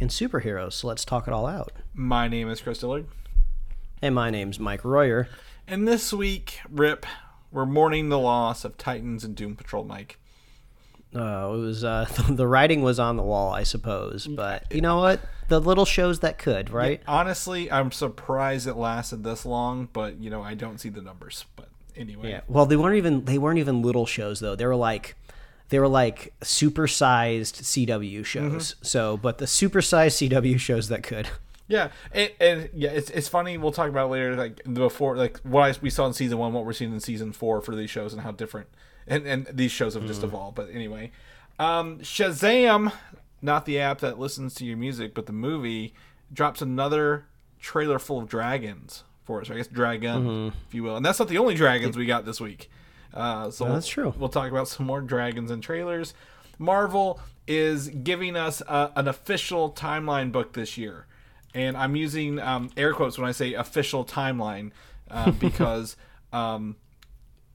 and superheroes, so let's talk it all out. My name is Chris Dillard, And my name's Mike Royer. and this week, Rip, we're mourning the loss of Titans and Doom Patrol Mike. Uh, it was uh, the writing was on the wall, I suppose, but you know what? The little shows that could, right? Honestly, I'm surprised it lasted this long, but you know, I don't see the numbers. But anyway, Yeah. Well, they weren't even they weren't even little shows though. They were like they were like supersized CW shows. Mm-hmm. So, but the supersized CW shows that could. Yeah, and, and yeah, it's it's funny. We'll talk about it later. Like before, like what I, we saw in season one, what we're seeing in season four for these shows, and how different, and and these shows have just mm. evolved. But anyway, um, Shazam, not the app that listens to your music, but the movie drops another trailer full of dragons for us. I guess dragon, mm-hmm. if you will, and that's not the only dragons we got this week. Uh, so that's true. We'll talk about some more dragons and trailers. Marvel is giving us uh, an official timeline book this year, and I'm using um, air quotes when I say official timeline uh, because um,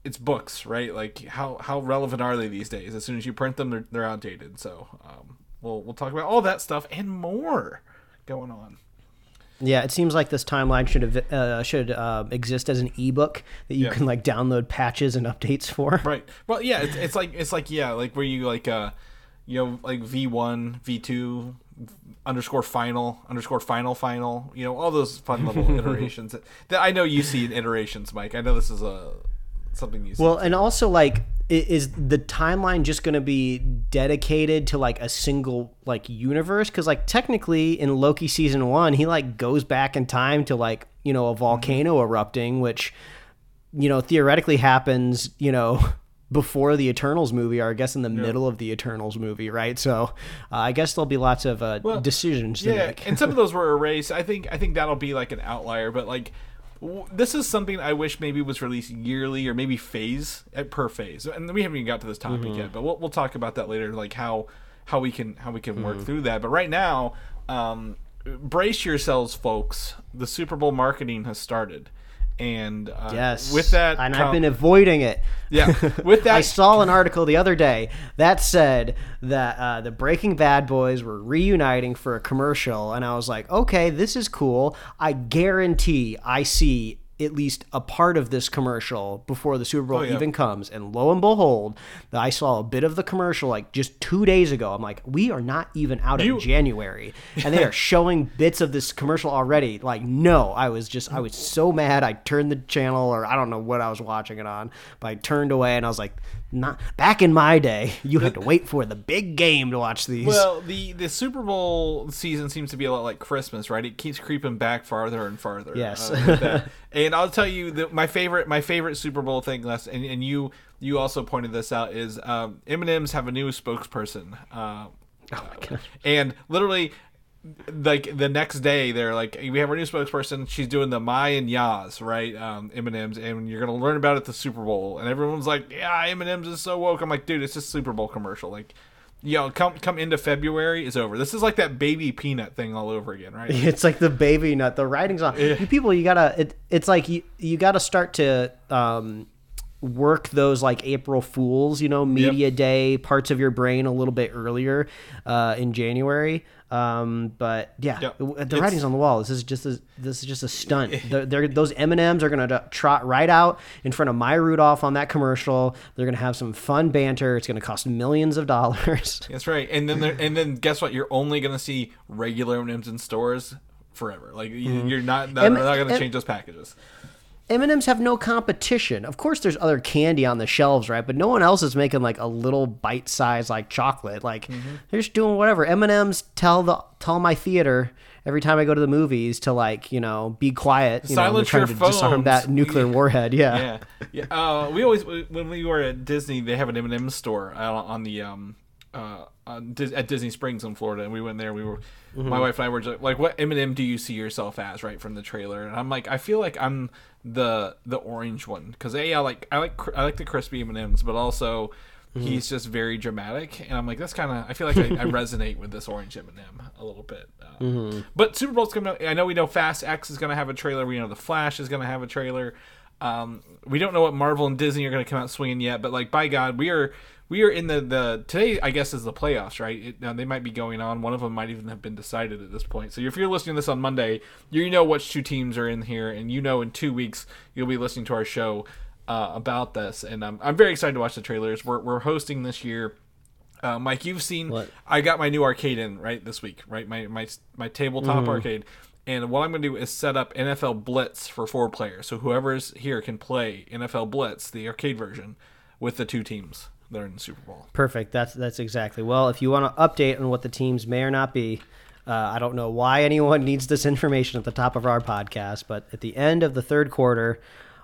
it's books, right? Like how how relevant are they these days? As soon as you print them, they're, they're outdated. So um, we'll we'll talk about all that stuff and more going on. Yeah, it seems like this timeline should have uh, should uh, exist as an ebook that you Yeah. can like download patches and updates for. Right. Well, yeah, it's, it's like it's like yeah, like where you like uh, you know, like V one, V two, underscore final, underscore final, final. You know, all those fun little iterations that, I know you see in iterations, Mike. I know this is a something you see. Well, and also like is the timeline just going to be dedicated to like a single like universe cuz like technically in Loki season 1 he like goes back in time to like, you know, a volcano erupting which you know theoretically happens, you know, before the Eternals movie or I guess in the middle of the Eternals movie, right? So, uh, I guess there'll be lots of uh, decisions to yeah, make. and some of those were erased. I think I think that'll be like an outlier, but like this is something I wish maybe was released yearly or maybe phase at per phase. And we haven't even got to this topic Mm-hmm. yet, but we'll we'll talk about that later, like how how we can how we can Mm-hmm. work through that. But right now, um, brace yourselves, folks. The Super Bowl marketing has started. And uh, Yes. with that, and com- I've been avoiding it. Yeah, with that- I saw an article the other day that said that uh, the Breaking Bad boys were reuniting for a commercial, and I was like, okay, this is cool. I guarantee I see at least a part of this commercial before the Super Bowl Oh, yeah. even comes. And lo and behold, I saw a bit of the commercial like just two days ago. I'm like, we are not even out You- of January, and they are showing bits of this commercial already. Like, no, I was just, I was so mad. I turned the channel, or I don't know what I was watching it on, but I turned away, and I was like, not back in my day, you had to wait for the big game to watch these. Well, the the Super Bowl season seems to be a lot like Christmas, right? It keeps creeping back farther and farther. Yes. uh, and I'll tell you that my favorite my favorite Super Bowl thing last, and, and you you also pointed this out is um, M&M's have a new spokesperson. Uh, and literally. Like the next day, they're like, "We have our new spokesperson. She's doing the My and Yas, right? Um, M&M's, and you're gonna learn about it at the Super Bowl." And everyone's like, "Yeah, M&M's is so woke." I'm like, "Dude, it's just Super Bowl commercial. Like, yo, come come into February is over. This is like that baby peanut thing all over again, right? It's like the baby nut. The writing's on. You people, you gotta. It, it's like you you gotta start to um, work those like April Fools, you know, media day parts of your brain a little bit earlier uh, in January. Um, but yeah, Yep. the It's- writing's on the wall. This is just a, this is just a stunt. they're, they're, those M and M's are gonna trot right out in front of Maya Rudolph on that commercial. They're gonna have some fun banter. It's gonna cost millions of dollars. That's right. And then and then guess what? You're only gonna see regular M&Ms in stores forever. Like you you're not they're M- not gonna M- change those packages. M&Ms have no competition. Of course, there's other candy on the shelves, right? But no one else is making like a little bite-sized like chocolate. Like Mm-hmm. they're just doing whatever. M&Ms tell the tell my theater every time I go to the movies to like you know be quiet. You know, Silence trying your to disarm that nuclear warhead. Yeah. Yeah, yeah. Uh, we always when we were at Disney, they have an M&M store on the um uh, on at Disney Springs in Florida, and we went there. We were my wife and I were just like, "What M&M do you see yourself as?" Right from the trailer, and I'm like, I feel like I'm the the orange one because a I like I like I like the crispy M and M's, but also. He's just very dramatic, and I'm like, that's kind of. I feel like I, I resonate with this orange M&M a little bit. Uh, But Super Bowl's coming out. I know we know Fast X is going to have a trailer. We know the Flash is going to have a trailer. Um, we don't know what Marvel and Disney are going to come out swinging yet, but like by God, we are we are in the the today. I guess is the playoffs, right? It, now they might be going on. One of them might even have been decided at this point. So if you're listening to this on Monday, you know which two teams are in here, and you know in two weeks you'll be listening to our show uh, about this. And um, I'm very excited to watch the trailers. We're we're hosting this year. Uh, Mike, you've seen. What? I got my new arcade in right this week, right? My my my tabletop arcade. And what I'm going to do is set up NFL Blitz for four players. So whoever's here can play NFL Blitz, the arcade version, with the two teams that are in the Super Bowl. Perfect. That's that's exactly. Well, if you want to update on what the teams may or not be, uh, I don't know why anyone needs this information at the top of our podcast, but at the end of the third quarter,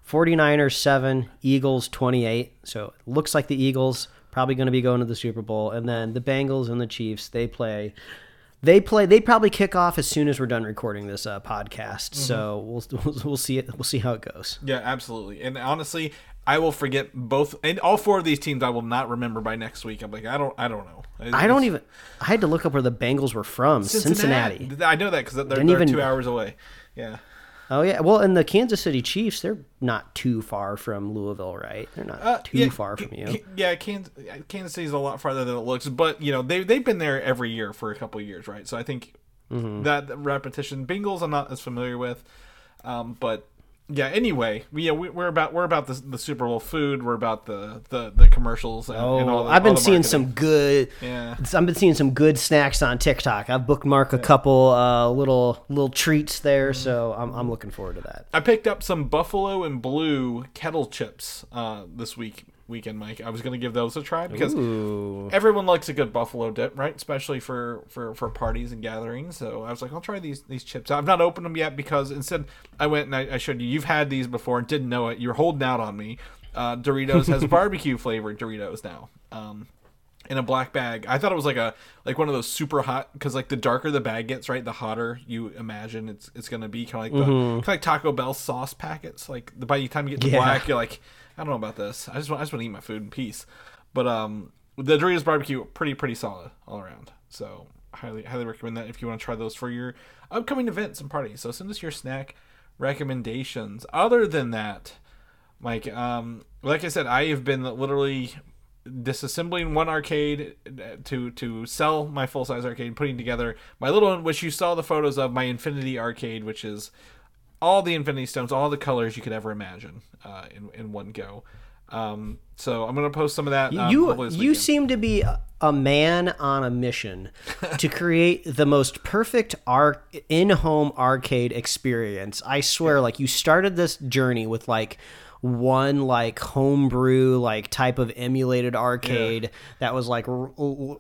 49ers 7, Eagles 28. So it looks like the Eagles probably going to be going to the Super Bowl and then the Bengals and the Chiefs, they play they play they probably kick off as soon as we're done recording this uh, podcast. So we'll, we'll we'll see it we'll see how it goes. Yeah, absolutely. And honestly, I will forget both and all four of these teams. I will not remember by next week. I'm like, I don't, I don't know. I don't even I had to look up where the Bengals were from. Cincinnati. I know that because they're, they're even- two hours away. Yeah. Oh yeah, well, and the Kansas City Chiefs, they're not too far from Louisville, right? They're not Uh, too yeah, far from you. Yeah, Kansas, Kansas City's a lot farther than it looks, but you know they they've been there every year for a couple of years, right? So I think Mm-hmm. that that repetition. Bengals, I'm not as familiar with, um, but yeah. Anyway, we, yeah, we, we're about we're about the, the Super Bowl food. We're about the the, the commercials. And, and all Oh, the, I've been all seeing some good. Yeah. I've been seeing some good snacks on TikTok. I've bookmarked a couple uh, little little treats there, Mm-hmm. so I'm, I'm looking forward to that. I picked up some Buffalo and Blue kettle chips uh, this week weekend, Mike. I was going to give those a try because Ooh. everyone likes a good buffalo dip, right? Especially for, for, for parties and gatherings. So I was like, I'll try these these chips. I've not opened them yet because instead I went and I, I showed you. You've had these before and didn't know it. You're holding out on me. Uh, Doritos has barbecue flavored Doritos now. Um, in a black bag. I thought it was like a like one of those super hot because like the darker the bag gets, right, the hotter you imagine it's it's gonna be kind of like the kind of like Taco Bell sauce packets. Like the by the time you get to Yeah. black, you're like, I don't know about this. I just want I just want to eat my food in peace. But um, the Doritos barbecue pretty pretty solid all around. So highly highly recommend that if you want to try those for your upcoming events and parties. So send us your snack recommendations. Other than that, Mike, um, like I said, I have been literally disassembling one arcade uh, to to sell my full size arcade, putting together my little one, which you saw the photos of my Infinity arcade, which is all the Infinity Stones, all the colors you could ever imagine uh, in in one go. Um, so I'm gonna post some of that. um, you you seem to be a- a man on a mission to create the most perfect arc in-home arcade experience. I swear, like you started this journey with like one like homebrew like type of emulated arcade that was like r-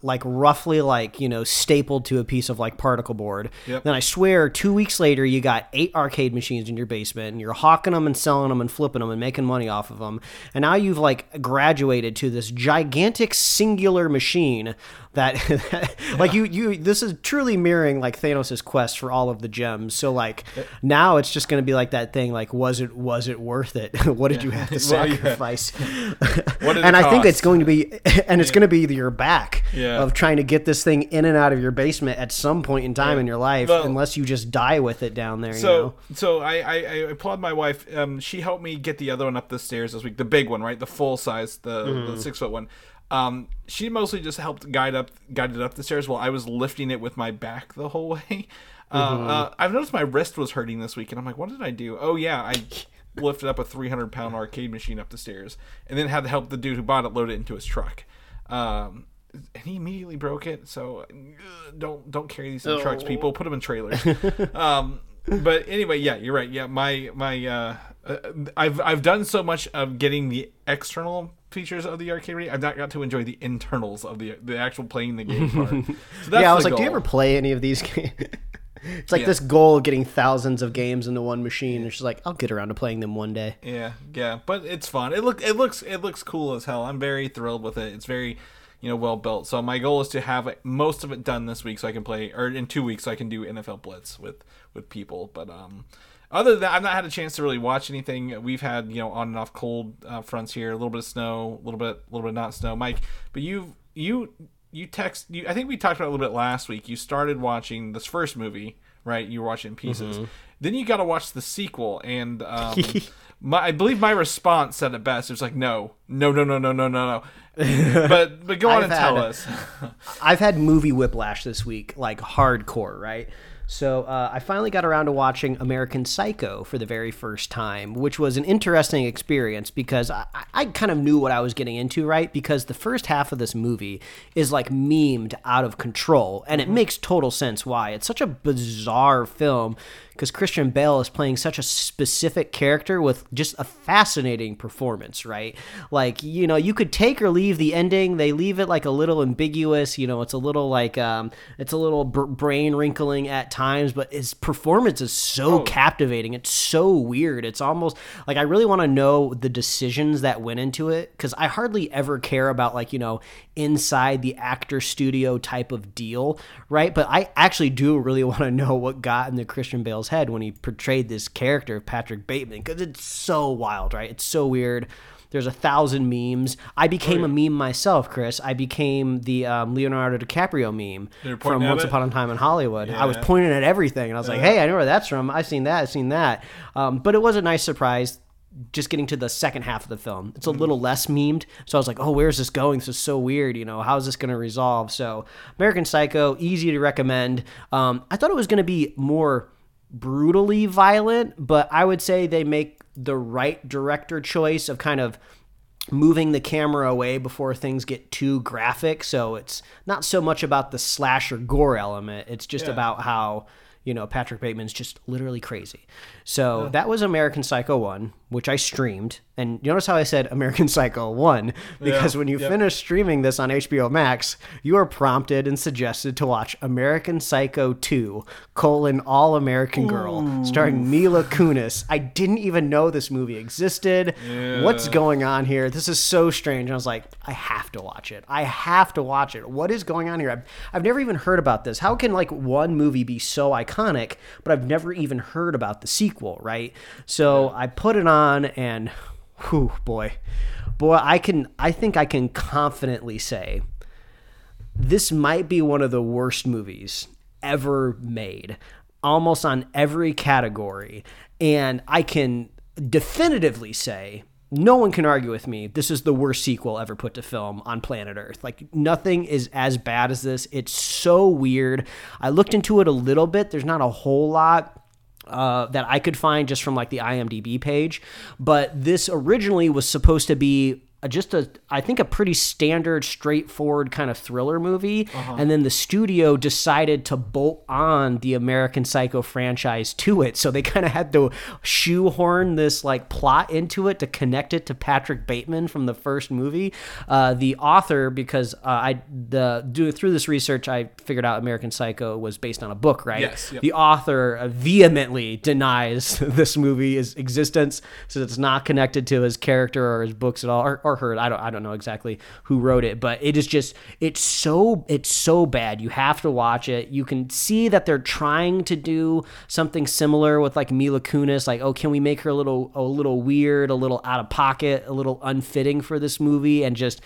like roughly like you know stapled to a piece of like particle board. Yep. then i swear two weeks later you got eight arcade machines in your basement and you're hawking them and selling them and flipping them and making money off of them and now you've like graduated to this gigantic singular machine that like you you this is truly mirroring like Thanos' quest for all of the gems. So like now it's just going to be like that thing like was it was it worth it? What did you have to Well, yeah. sacrifice? And it I think it's going to be and it's going to be your back Yeah. of trying to get this thing in and out of your basement at some point in time in your life Well- unless you just die with it down there you So know? so I, I I applaud my wife. Um, she helped me get the other one up the stairs this week, the big one, right, the full size, the, Mm-hmm. the six foot one. Um, she mostly just helped guide up guided up the stairs while I was lifting it with my back the whole way. Uh, Mm-hmm. uh, I've noticed my wrist was hurting this week, and I'm like, what did I do? Oh yeah, I lifted up a 300 pound arcade machine up the stairs, and then had to help the dude who bought it load it into his truck. Um, and he immediately broke it. So uh, don't don't carry these in trucks, people. Put them in trailers. um, but anyway, yeah, you're right. Yeah, my my uh, uh, I've I've done so much of getting the external features of the arcade. I've not got to enjoy the internals of the the actual playing the game part. So that's yeah I was like do you ever play any of these games it's like Yeah. this goal of getting thousands of games into one machine it's just like I'll get around to playing them one day Yeah, yeah, but it's fun. It look it looks it looks cool as hell. I'm very thrilled with it. It's very you know well built. So my goal is to have most of it done this week so I can play, or in two weeks so I can do NFL Blitz with with people. But um, other than that, I've not had a chance to really watch anything. We've had you know on and off cold uh, fronts here, a little bit of snow, a little bit, a little bit not snow. Mike, but you you you text you. I think we talked about a little bit last week. You started watching this first movie, right? You were watching pieces. Mm-hmm. Then you got to watch the sequel, and um, my I believe my response said it best. It was like no, no, no, no, no, no, no, no. but but go on I've and had, tell us. I've had movie whiplash this week, like hardcore, right? So uh, I finally got around to watching American Psycho for the very first time, which was an interesting experience because I, I kind of knew what I was getting into, right? Because the first half of this movie is like memed out of control, and it mm-hmm. makes total sense why. It's such a bizarre film because Christian Bale is playing such a specific character with just a fascinating performance, right? Like, you know, you could take or leave the ending. They leave it like a little ambiguous, you know, it's a little like, um, it's a little b- brain wrinkling at times, but his performance is so oh. captivating. It's so weird. It's almost like I really want to know the decisions that went into it because I hardly ever care about, like, you know, inside the actor studio type of deal, right? But I actually do really want to know what got into Christian Bale's head when he portrayed this character of Patrick Bateman because it's so wild, right? It's so weird. There's a thousand memes. I became a meme myself, Chris. I became the um, Leonardo DiCaprio meme from Once it? Upon a Time in Hollywood. Yeah. I was pointing at everything, and I was like, "Hey, I know where that's from. I've seen that. I've seen that." Um, but it was a nice surprise just getting to the second half of the film. It's a mm-hmm. little less memed. So I was like, oh, where's this going? This is so weird. You know, how's this going to resolve? So American Psycho, easy to recommend. Um, I thought it was going to be more brutally violent, but I would say they make the right director choice of kind of moving the camera away before things get too graphic. So it's not so much about the slasher gore element, it's just yeah. about how you know, Patrick Bateman's just literally crazy. So yeah. that was American Psycho 1, which I streamed. And you notice how I said American Psycho 1? Because yeah. when you yep. finish streaming this on HBO Max, you are prompted and suggested to watch American Psycho 2, colon, All American Girl, Ooh. starring Mila Kunis. I didn't even know this movie existed. Yeah. What's going on here? This is so strange. I was like, I have to watch it. I have to watch it. What is going on here? I've, I've never even heard about this. How can, like, one movie be so iconic, but I've never even heard about the sequel, right? So I put it on and whew, boy, boy, I can, I think I can confidently say this might be one of the worst movies ever made, almost on every category. And I can definitively say no one can argue with me. This is the worst sequel ever put to film on planet Earth. Like nothing is as bad as this. It's so weird. I looked into it a little bit. There's not a whole lot uh, that I could find just from like the IMDb page. But this originally was supposed to be just a I think a pretty standard straightforward kind of thriller movie uh-huh. and then the studio decided to bolt on the American Psycho franchise to it so they kind of had to shoehorn this like plot into it to connect it to Patrick Bateman from the first movie uh, the author because uh, I the do through this research I figured out American Psycho was based on a book right yes yep. the author vehemently denies this movie's existence so it's not connected to his character or his books at all or, or heard. I don't I don't know exactly who wrote it, but it is just it's so it's so bad. You have to watch it. You can see that they're trying to do something similar with like Mila Kunis, like oh, can we make her a little a little weird, a little out of pocket, a little unfitting for this movie, and just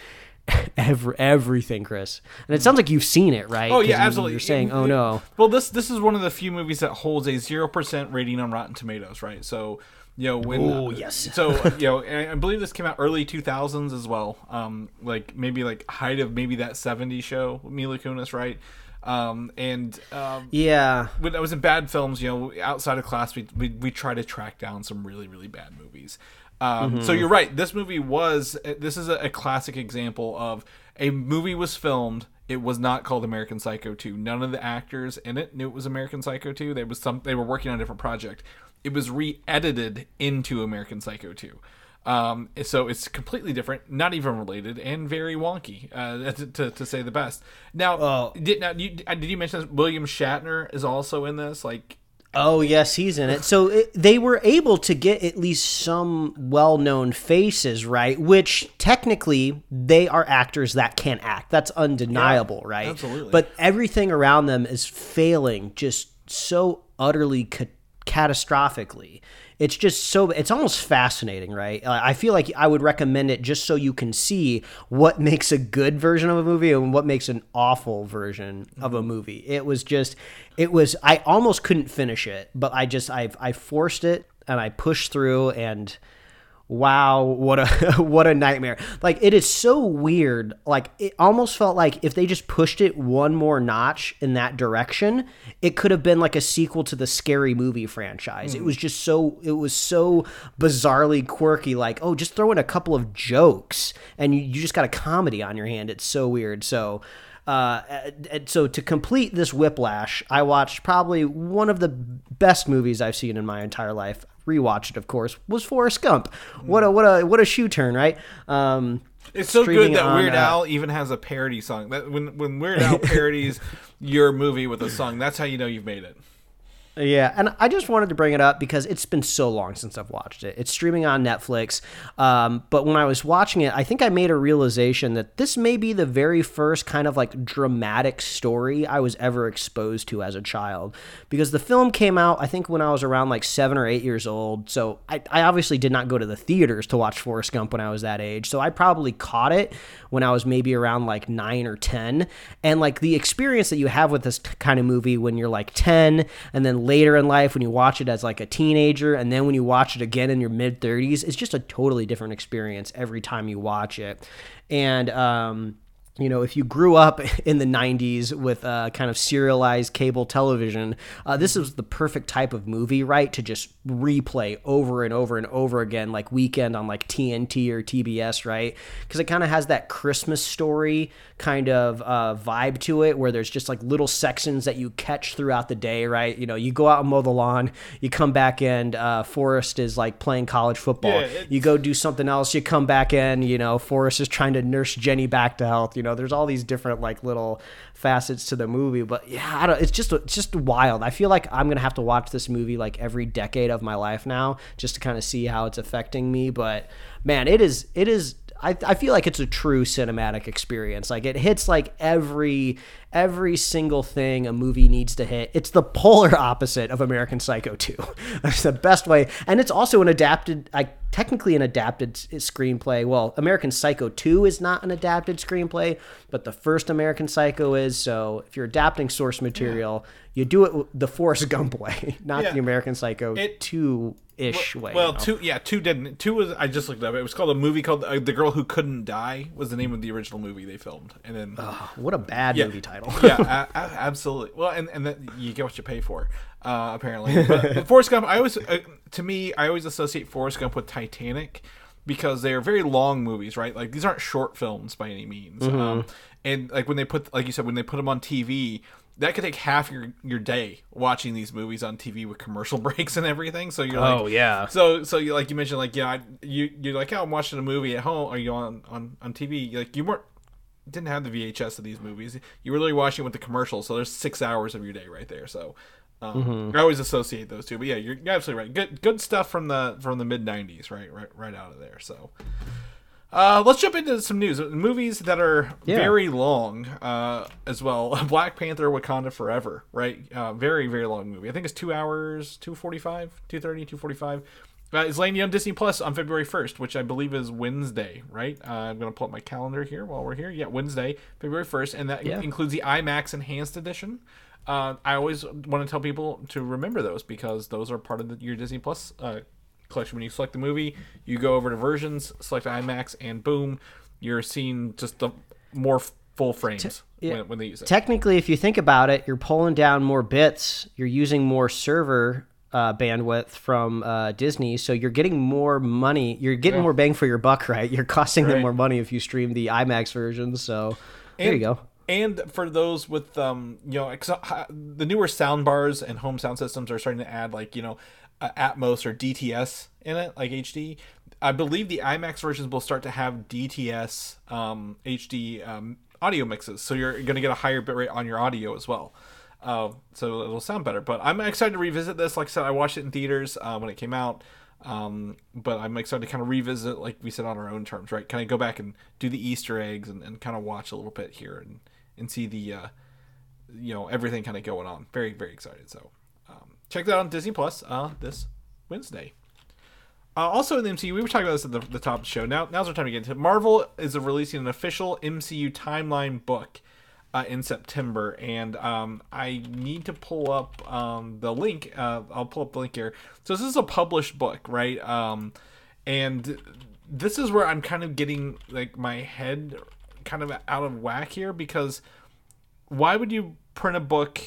every, everything, Chris. And it sounds like you've seen it, right? Oh yeah, absolutely. You're saying, "Oh no." Well, this this is one of the few movies that holds a zero percent rating on Rotten Tomatoes, right? So you know when oh yes. so you know i believe this came out early 2000s as well. Um like maybe like height of maybe that 70s show mila kunis right? Um and um yeah. when i was in bad films you know outside of class we we, we try to track down some really really bad movies. Um mm-hmm. so you're right. This movie was this is a, a classic example of a movie was filmed. It was not called American Psycho 2. None of the actors in it knew it was American Psycho 2. They was some they were working on a different project it was re-edited into American Psycho 2. Um, so it's completely different, not even related, and very wonky, uh, to, to, to, say the best. Now, did now you uh, did you mention William Shatner is also in this? Like, Oh yes, he's in it. So it, they were able to get at least some well-known faces, right? Which technically they are actors that can act. That's undeniable, right? absolutely. But everything around them is failing just so utterly ca- catastrophically. It's just so it's almost fascinating, right? Uh, I feel like I would recommend it just so you can see what makes a good version of a movie and what makes an awful version of a movie. It was just it was I almost couldn't finish it, but I just I I forced it and I pushed through and wow what a what a nightmare. Like it is so weird. Like it almost felt like if they just pushed it one more notch in that direction it could have been like a sequel to the scary movie franchise. It hmm. was just so it was so bizarrely quirky like oh just throw in a couple of jokes and you, you just got a comedy on your hand. It's so weird. So uh, and so to complete this whiplash, I watched probably one of the best movies I've seen in my entire life. Rewatched it, of course, was Forrest Gump. What a what a what a shoe turn, right? Um, It's so good that on, Weird uh, Al even has a parody song. That when when Weird Al parodies your movie with a song, that's how you know you've made it. Yeah, and I just wanted to bring it up because it's been so long since I've watched it. It's streaming on Netflix, um, but when I was watching it, I think I made a realization that this may be the very first kind of like dramatic story I was ever exposed to as a child. Because the film came out, I think, when I was around like seven or eight years old. So I, I obviously did not go to the theaters to watch Forrest Gump when I was that age. So I probably caught it when I was maybe around like nine or 10. And like the experience that you have with this kind of movie when you're like 10 and then later in life when you watch it as like a teenager and then when you watch it again in your mid 30s it's just a totally different experience every time you watch it. And um you know, if you grew up in the 90s with uh, kind of serialized cable television, uh, this is the perfect type of movie, right? To just replay over and over and over again, like weekend on like TNT or TBS, right? Because it kind of has that Christmas story kind of uh, vibe to it where there's just like little sections that you catch throughout the day, right? You know, you go out and mow the lawn, you come back and uh, Forrest is like playing college football. Yeah, you go do something else, you come back in, you know, Forrest is trying to nurse Jenny back to health. You know, there's all these different like little facets to the movie, but yeah. It's just it's just wild. I feel like I'm gonna have to watch this movie like every decade of my life now just to kind of see how it's affecting me. But man, it is it is. I, I feel like it's a true cinematic experience. Like it hits like every every single thing a movie needs to hit. It's the polar opposite of American Psycho 2. That's the best way. And it's also an adapted like technically an adapted screenplay. Well, American Psycho 2 is not an adapted screenplay, but the first American Psycho is. So if you're adapting source material, you do it the Forrest Gump way, not Yeah. the American Psycho It- 2 ish way. Well, you know? two yeah, two didn't. Two was I just looked it up. It was called a movie called uh, "The Girl Who Couldn't Die." Was the name of the original movie they filmed, and then what a bad yeah. movie title. yeah, a- a- absolutely. Well, and and then you get what you pay for, uh, apparently. But, but Forrest Gump, I always, uh, to me, I always associate Forrest Gump with Titanic because they are very long movies, right? Like these aren't short films by any means. Mm-hmm. Um, and like when they put, like you said, when they put them on TV. That could take half your, your day watching these movies on TV with commercial breaks and everything. So you're like, Oh, yeah. So so you like you mentioned like yeah I, you you're like oh I'm watching a movie at home. Are you on on on TV? Like you weren't didn't have the VHS of these movies. You were literally watching with the commercials, so there's six hours of your day right there. So um, Mm-hmm. I always associate those two. But yeah, you're, you're absolutely right. Good good stuff from the from the mid '90s, right right right out of there. So. Uh, let's jump into some news. Movies that are Yeah. very long uh, as well. Black Panther: Wakanda Forever, right? Uh, very, very long movie. I think it's two hours, 245, 230, 245. Uh, it's landing on Disney Plus on February 1st, which I believe is Wednesday, right? Uh, I'm going to pull up my calendar here while we're here. Yeah, Wednesday, February 1st. And that Yeah. includes the IMAX Enhanced Edition. Uh, I always want to tell people to remember those because those are part of the, your Disney Plus uh, collection. When you select the movie, you go over to versions, select IMAX, and boom, you're seeing just the more full frames yeah. when, when they use it. technically, if you think about it, you're pulling down more bits. You're using more server uh, bandwidth from uh, Disney, so you're getting more money. You're getting more bang for your buck, right? You're costing them more money if you stream the IMAX version. So there you go. And for those with um, you know, uh, the newer sound bars and home sound systems are starting to add like you know, uh, Atmos or DTS in it, like HD. I believe the IMAX versions will start to have DTS um, HD um, audio mixes, so you're going to get a higher bitrate on your audio as well. uh, so it'll sound better. But I'm excited to revisit this. Like I said, I watched it in theaters uh, when it came out. Um, but I'm excited to kind of revisit, like we said, on our own terms, right? Kind of go back and do the Easter eggs and, and kind of watch a little bit here and, and see the, uh, you know, everything kind of going on. Very, very excited. So check that out on Disney Plus uh, this Wednesday. Uh, also in the MCU, we were talking about this at the, the top of the show. Now, now's our time to get into it. Marvel is releasing an official MCU timeline book uh, in September, and um, I need to pull up um, the link. Uh, I'll pull up the link here. So this is a published book, right? Um, and this is where I'm kind of getting like my head kind of out of whack here because why would you print a book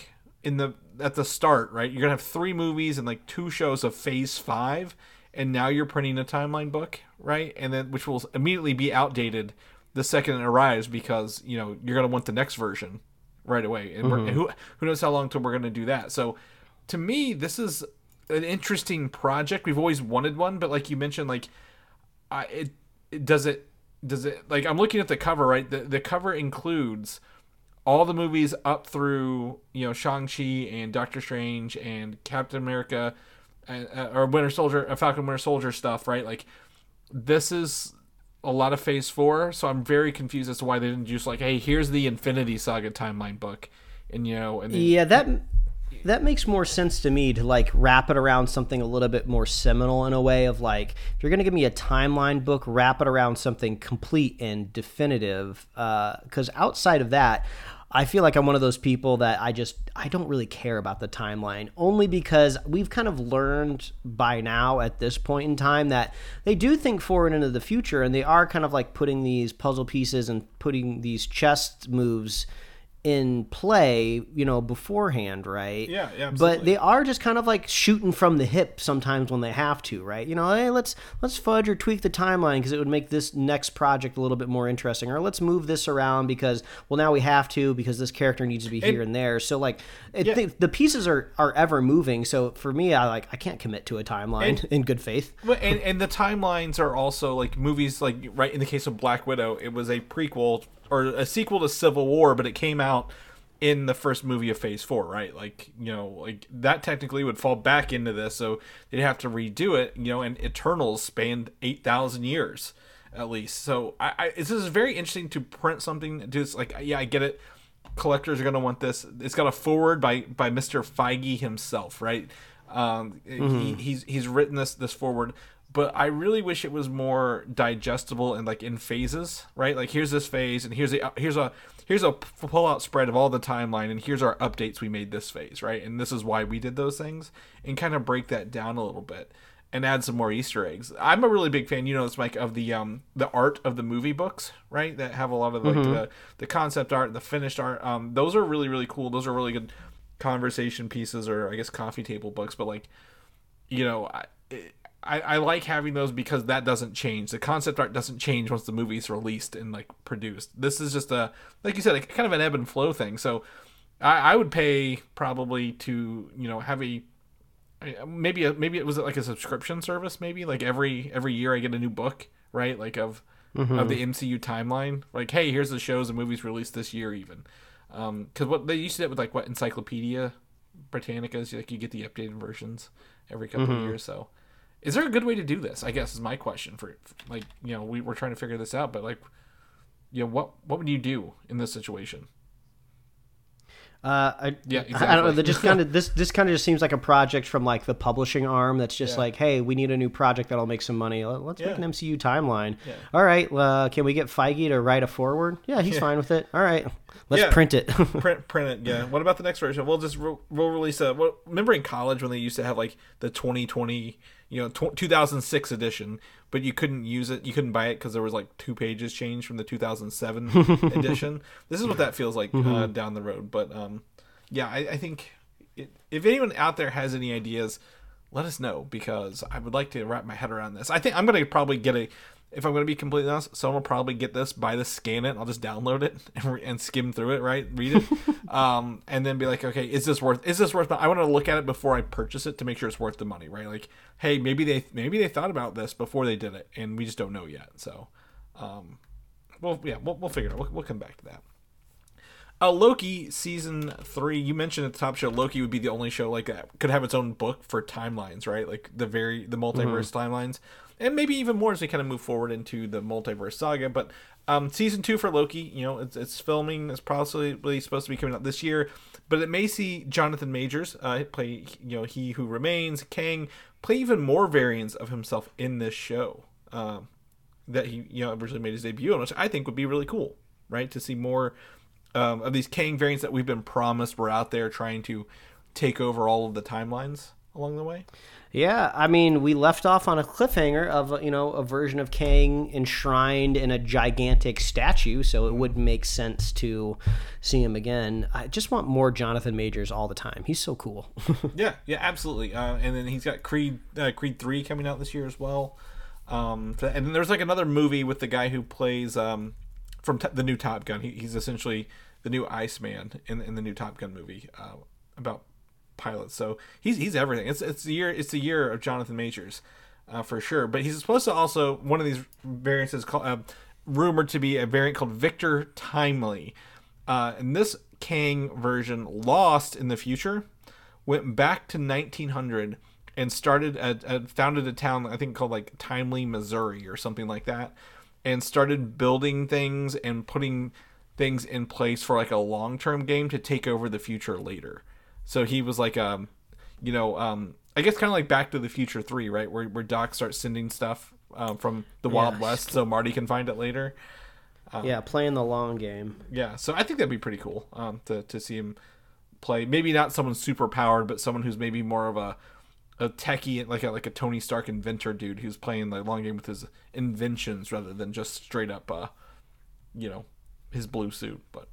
in the at the start, right? You're gonna have three movies and like two shows of Phase Five, and now you're printing a timeline book, right? And then which will immediately be outdated the second it arrives because you know you're gonna want the next version right away, and, and mm-hmm. who who knows how long till we're gonna do that. So to me, this is an interesting project. We've always wanted one, but like you mentioned, like I it, it does it does it like I'm looking at the cover, right? The the cover includes all the movies up through you know Shang Chi and Doctor Strange and Captain America, uh, or Winter Soldier, uh, Falcon Winter Soldier stuff, right? Like this is a lot of Phase Four, so I'm very confused as to why they didn't just like, hey, here's the Infinity Saga timeline book, and you know, and then, Yeah, that that makes more sense to me to like wrap it around something a little bit more seminal in a way of like if you're gonna give me a timeline book, wrap it around something complete and definitive. Uh, because outside of that, I feel like I'm one of those people that I just I don't really care about the timeline only because we've kind of learned by now at this point in time that they do think forward into the future and they are kind of like putting these puzzle pieces and putting these chess moves in play, you know, beforehand, right? Yeah, yeah, But they are just kind of like shooting from the hip sometimes when they have to, right? You know, hey, let's let's fudge or tweak the timeline because it would make this next project a little bit more interesting, or let's move this around because well now we have to because this character needs to be here and there. So like, I Yeah. think the pieces are are ever moving. So for me, I like I can't commit to a timeline in good faith. Well, and and the timelines are also like movies like right in the case of Black Widow, it was a prequel or a sequel to Civil War, but it came out in the first movie of Phase Four, right? Like you know, like that technically would fall back into this, so they'd have to redo it. You know, and Eternals spanned eight thousand years at least. So I, I this is very interesting to print something. Just like yeah, I get it. Collectors are gonna want this. It's got a forward by by Mr. Feige himself, right? Um, he, he's he's written this this forward, but I really wish it was more digestible and like in phases, right? Like here's this phase, and here's a here's a here's a pull out spread of all the timeline, and here's our updates we made this phase, right? And this is why we did those things, and kind of break that down a little bit and add some more Easter eggs. I'm a really big fan, you know, it's Mike of the um the art of the movie books, right? That have a lot of like the the concept art, the finished art. Um, those are really really cool. Those are really good conversation pieces, or I guess coffee table books. But like, you know, I. I, I like having those because that doesn't change. The concept art doesn't change once the movie's released and like produced. This is just a like you said, like kind of an ebb and flow thing. So I, I would pay probably to you know have a maybe a, maybe it was like a subscription service maybe like every every year I get a new book right like of mm-hmm. of the MCU timeline like hey here's the shows and movies released this year even um, because what they used to do with like what Encyclopedia Britannicas like you get the updated versions every couple mm-hmm. of years so is there a good way to do this I guess is my question for like you know we, we're trying to figure this out but like you know what what would you do in this situation Uh, I, Yeah, I don't know. exactly. Just kind of this this kind of just seems like a project from like the publishing arm. That's just Yeah. like, hey, we need a new project that'll make some money. Let- Let's make an MCU timeline. Yeah. All right. Uh, can we get Feige to write a forward? Yeah, he's fine with it. All right. Let's Yeah. print it. print print it. Yeah. What about the next version? We'll just re- we'll release a. Well, remember in college when they used to have like the 2020, you know, tw- 2006 edition, but you couldn't use it. You couldn't buy it because there was like two pages changed from the 2007 edition. This is what that feels like uh, down the road. But um, yeah, I, I think it, if anyone out there has any ideas, let us know because I would like to wrap my head around this. I think I'm gonna probably get a. If I'm going to be completely honest, someone will probably get this, buy this, scan it. I'll just download it and, re- and skim through it, right? Read it, um, and then be like, okay, is this worth? Is this worth? I want to look at it before I purchase it to make sure it's worth the money, right? Like, hey, maybe they maybe they thought about this before they did it, and we just don't know yet. So, um, well, yeah, we'll, we'll figure it out. We'll, we'll come back to that. Uh, Loki season three. You mentioned at the top show, Loki would be the only show like that could have its own book for timelines, right? Like the very the multiverse timelines, and maybe even more as we kind of move forward into the multiverse saga. But um, season two for Loki, you know, it's, it's filming. It's possibly supposed to be coming out this year, but it may see Jonathan Majors uh, play, you know, he who remains, Kang, play even more variants of himself in this show. Um, that he you know originally made his debut on, which I think would be really cool, right? To see more um, of these Kang variants that we've been promised were out there trying to take over all of the timelines along the way. Yeah, I mean, we left off on a cliffhanger of you know a version of Kang enshrined in a gigantic statue, so it would make sense to see him again. I just want more Jonathan Majors all the time. He's so cool. yeah, yeah, absolutely. Uh, and then he's got Creed uh, Creed three coming out this year as well. Um, and then there's like another movie with the guy who plays um, from t- the new Top Gun. He, he's essentially the new Iceman in in the new Top Gun movie uh, about pilots. So he's he's everything. It's it's the year it's the year of Jonathan Majors uh, for sure. But he's supposed to also one of these variants is called uh, rumored to be a variant called Victor Timely. Uh, and this Kang version lost in the future, went back to 1900 and started a, a founded a town I think called like Timely, Missouri or something like that, and started building things and putting things in place for like a long term game to take over the future later. So he was like um, you know um, I guess kind of like Back to the Future Three, right, where where Doc starts sending stuff um, from the Wild Yeah. West so Marty can find it later. yeah, playing the long game. Yeah, so I think that'd be pretty cool um, to to see him play. Maybe not someone super powered, but someone who's maybe more of a a techie, like a like a Tony Stark inventor dude who's playing the long game with his inventions rather than just straight up, uh, you know, his blue suit. But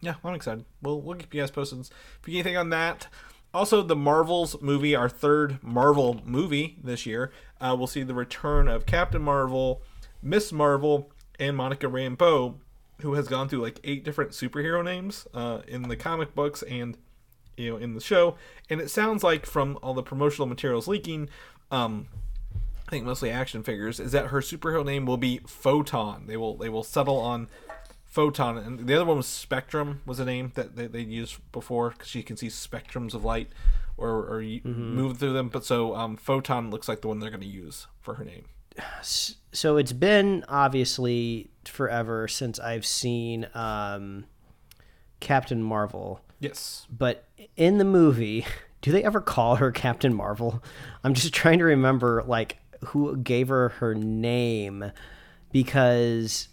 yeah, I'm excited. We'll we'll keep you guys posted if you get anything on that. Also, the Marvels movie, our third Marvel movie this year, uh, we'll see the return of Captain Marvel, Miss Marvel, and Monica Rambeau, who has gone through like eight different superhero names uh, in the comic books and you know in the show. And it sounds like from all the promotional materials leaking, um, I think mostly action figures, is that her superhero name will be Photon. They will they will settle on Photon, and the other one was Spectrum was a name that they, they used before because you can see spectrums of light or or y move through them. But so um, Photon looks like the one they're going to use for her name. So it's been obviously forever since I've seen um, Captain Marvel. Yes. but in the movie, do they ever call her Captain Marvel? I'm just trying to remember like who gave her her name because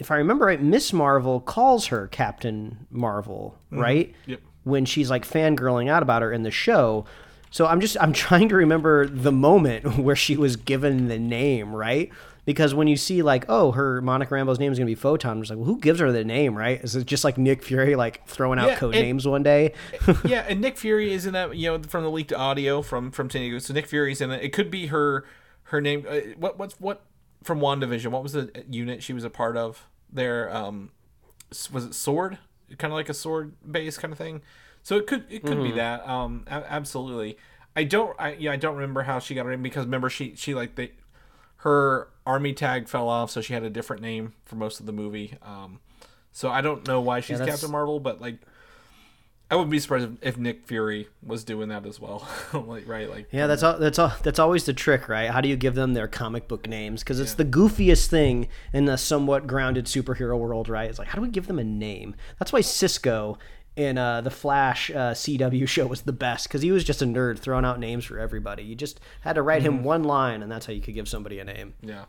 if I remember right, Miss Marvel calls her Captain Marvel, right? Yep. When she's like fangirling out about her in the show. So I'm just I'm trying to remember the moment where she was given the name, right? Because when you see like, oh, her Monica Rambeau's name is gonna be Photon, I'm just like, well, who gives her the name, right? Is it just like Nick Fury like throwing out Yeah, code and- names one day? yeah, and Nick Fury is in that. You know, from the leaked audio from from San Diego. So Nick Fury's in it. It could be her her name. Uh, what what's what from Wandavision? What was the unit she was a part of? There um, was it Sword? Kind of like a sword base kind of thing. So it could it could be that. Um, absolutely. I don't. I yeah. I don't remember how she got her name because remember she she like they her army tag fell off, so she had a different name for most of the movie. Um, so I don't know why she's that's- Captain Marvel, but like I wouldn't be surprised if, if Nick Fury was doing that as well. like right, like Yeah, that's all, that's all, that's always the trick, right? How do you give them their comic book names? Because it's the goofiest thing in the somewhat grounded superhero world, right? It's like, how do we give them a name? That's why Cisco in uh, the Flash uh, CW show was the best because he was just a nerd throwing out names for everybody. You just had to write him one line, and that's how you could give somebody a name. Yeah.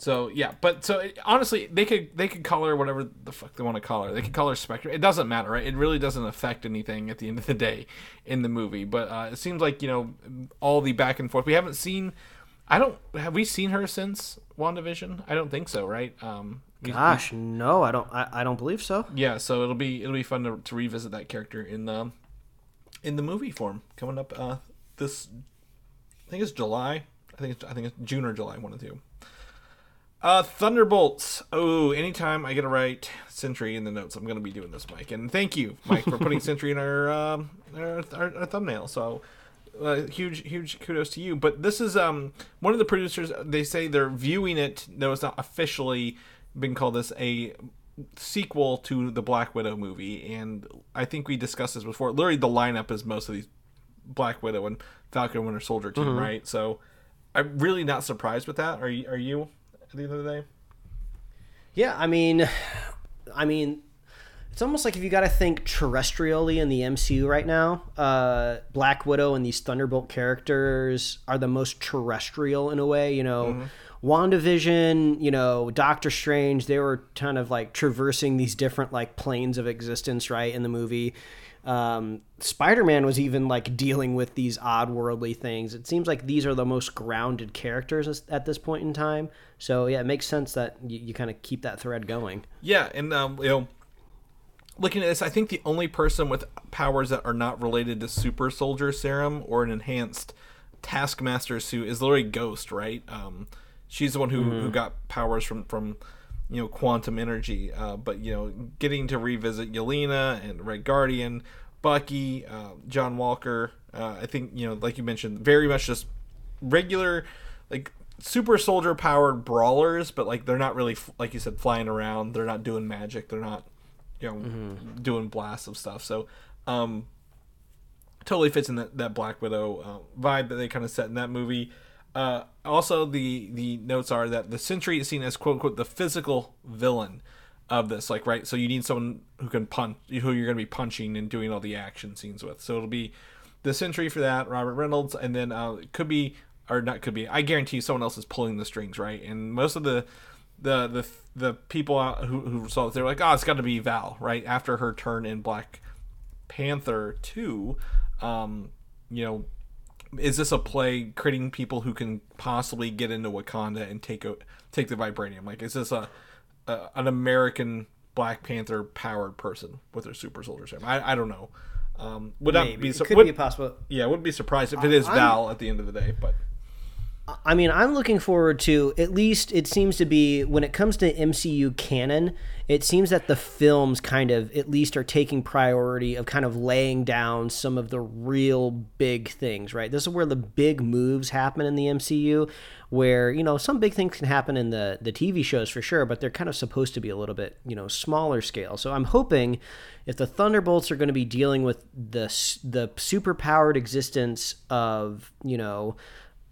So yeah, but so it, honestly, they could they could call her whatever the fuck they want to call her. They could call her Spectre. It doesn't matter, right? It really doesn't affect anything at the end of the day in the movie. But uh, it seems like you know all the back and forth. We haven't seen. I don't have we seen her since WandaVision? I don't think so, right? Um, we- Gosh, no, I don't. I, I don't believe so. yeah. So it'll be it'll be fun to, to revisit that character in the in the movie form coming up uh, this. I think it's July. I think it's I think it's June or July, one of the two. Uh, Thunderbolts. Oh, anytime I get to write Sentry in the notes, I'm going to be doing this, Mike. And thank you, Mike, for putting Sentry in our, um, our, our, our thumbnail. So, uh, huge, huge kudos to you. But this is um one of the producers. They say they're viewing it, though it's not officially been called this, a sequel to the Black Widow movie, and I think we discussed this before. Literally, the lineup is most of these Black Widow and Falcon Winter Soldier team, right? So I'm really not surprised with that. Are you? Are you? At the end of the day, Yeah, I mean, I mean, it's almost like if you got to think terrestrially in the MCU right now, uh, Black Widow and these Thunderbolt characters are the most terrestrial in a way. You know, WandaVision, you know, Doctor Strange, they were kind of like traversing these different like planes of existence, right, in the movie. Um, Spider Man was even like dealing with these odd worldly things. It seems like these are the most grounded characters at this point in time. So, yeah, it makes sense that you, you kind of keep that thread going. yeah, and um, you know, looking at this, I think the only person with powers that are not related to Super Soldier Serum or an enhanced Taskmaster suit is literally Ghost, right? Um, she's the one who, who got powers from from you know quantum energy. Uh, but you know, getting to revisit Yelena and Red Guardian, Bucky, uh, John Walker. Uh, I think you know, like you mentioned, very much just regular, like super soldier powered brawlers, but like they're not really like you said flying around. They're not doing magic. They're not you know doing blasts of stuff. So. um totally fits in that, that Black Widow uh, vibe that they kind of set in that movie. Uh, also, the the notes are that the Sentry is seen as quote unquote the physical villain of this. Like, right, so you need someone who can punch, who you're going to be punching and doing all the action scenes with. So it'll be the Sentry for that, Robert Reynolds, and then uh, it could be or not could be. I guarantee someone else is pulling the strings, right? And most of the the the the people who who saw it, they're like, oh, it's got to be Val, right? After her turn in Black Panther 2, um, you know, is this a play creating people who can possibly get into Wakanda and take o- take the vibranium? Like, is this a, a an American Black Panther powered person with their super soldier serum? I, I don't know. Um, would not Maybe. be it su- could would- be possible. yeah, wouldn't be surprised if it is I'm- Val at the end of the day. But I mean, I'm looking forward to at least it seems to be when it comes to MCU canon, it seems that the films kind of at least are taking priority of kind of laying down some of the real big things, right? This is where the big moves happen in the MCU where, you know, some big things can happen in the the TV shows for sure, but they're kind of supposed to be a little bit, you know, smaller scale. So I'm hoping if the Thunderbolts are going to be dealing with the the superpowered existence of, you know,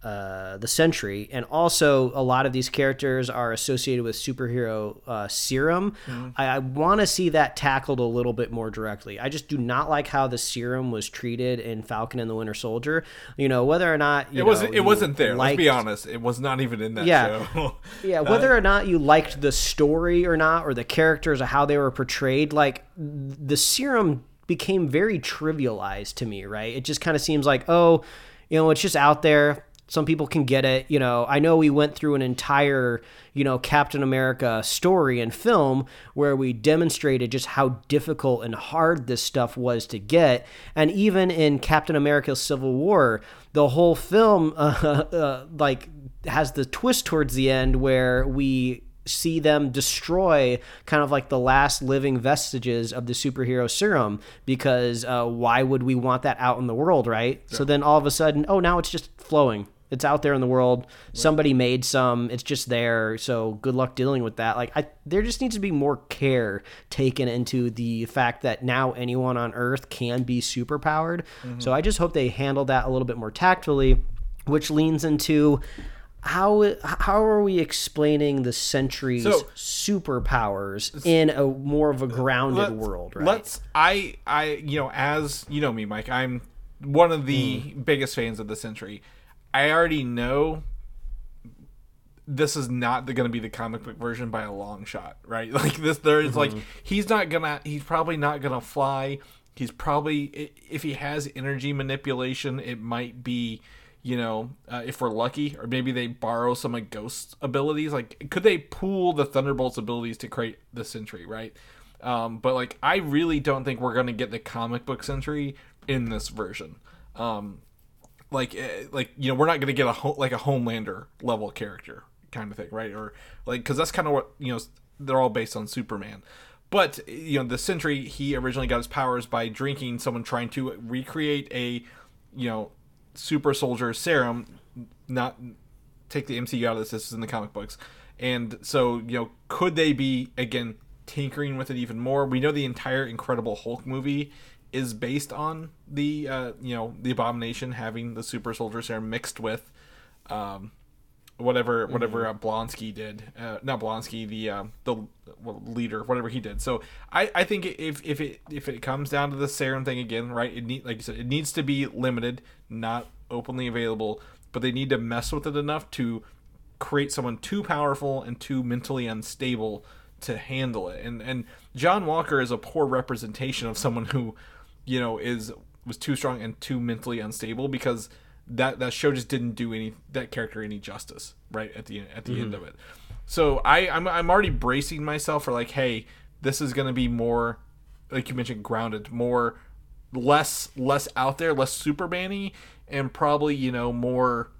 uh, the Sentry, and also a lot of these characters are associated with superhero uh, serum. I, I want to see that tackled a little bit more directly. I just do not like how the serum was treated in Falcon and the Winter Soldier. You know, whether or not you it wasn't. know, It wasn't there. Let's be honest. It was not even in that Yeah. show. yeah, whether or not you liked the story or not, or the characters or how they were portrayed, like the serum became very trivialized to me, right? It just kind of seems like, oh, you know, it's just out there. Some people can get it. You know, I know we went through an entire, you know, Captain America story and film where we demonstrated just how difficult and hard this stuff was to get. And even in Captain America Civil War, the whole film, uh, uh, like, has the twist towards the end where we see them destroy kind of like the last living vestiges of the superhero serum because uh, why would we want that out in the world right so then all of a sudden oh now it's just flowing it's out there in the world somebody made some it's just there so good luck dealing with that like I, there just needs to be more care taken into the fact that now anyone on earth can be super powered so i just hope they handle that a little bit more tactfully which leans into how how are we explaining the Sentry's So- superpowers in a more of a grounded Let's- world, right? Let's. I. I. You know, as you know me, Mike. I'm one of the Hmm. biggest fans of the Sentry. I already know this is not going to be the comic book version by a long shot, right? Like this, there is like Mm-hmm. he's not gonna. He's probably not gonna fly. He's probably if he has energy manipulation, it might be. You know, uh, if we're lucky, or maybe they borrow some of Ghost's abilities. Like, could they pool the Thunderbolt's abilities to create the Sentry, right? Um, but like, I really don't think we're gonna get the comic book Sentry in this version. Um, like, eh, like you know, we're not gonna get a ho- like a Homelander level character kind of thing, right? Or like, because that's kind of what you know, they're all based on Superman. But you know, the Sentry he originally got his powers by drinking someone trying to recreate a you know super soldier serum, not take the MCU out of this. This is in the comic books, and so you know, could they be again tinkering with it even more. We know the entire Incredible Hulk movie is based on the uh, you know the Abomination having the super soldier serum mixed with um, whatever whatever uh, Blonsky did. Uh, not Blonsky, the uh, the well, leader, whatever he did. So I, I think if if it if it comes down to the serum thing again, right? It need like you said, it needs to be limited, not openly available. But they need to mess with it enough to create someone too powerful and too mentally unstable to handle it. And and John Walker is a poor representation of someone who, you know, is was too strong and too mentally unstable because that that show just didn't do any that character any justice right at the at the mm-hmm. end of it. So I I'm I'm already bracing myself for like, hey, this is gonna be more like you mentioned grounded, more less less out there, less Superman-y, and probably you know more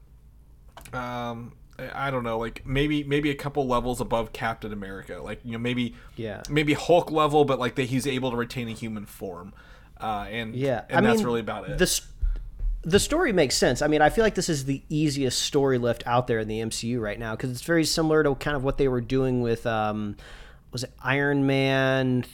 um I don't know, like maybe maybe a couple levels above Captain America, like you know maybe yeah maybe Hulk level, but like that he's able to retain a human form, uh, and yeah, and I that's mean, really about it. The the story makes sense. I mean, I feel like this is the easiest story lift out there in the MCU right now because it's very similar to kind of what they were doing with um, was it Iron Man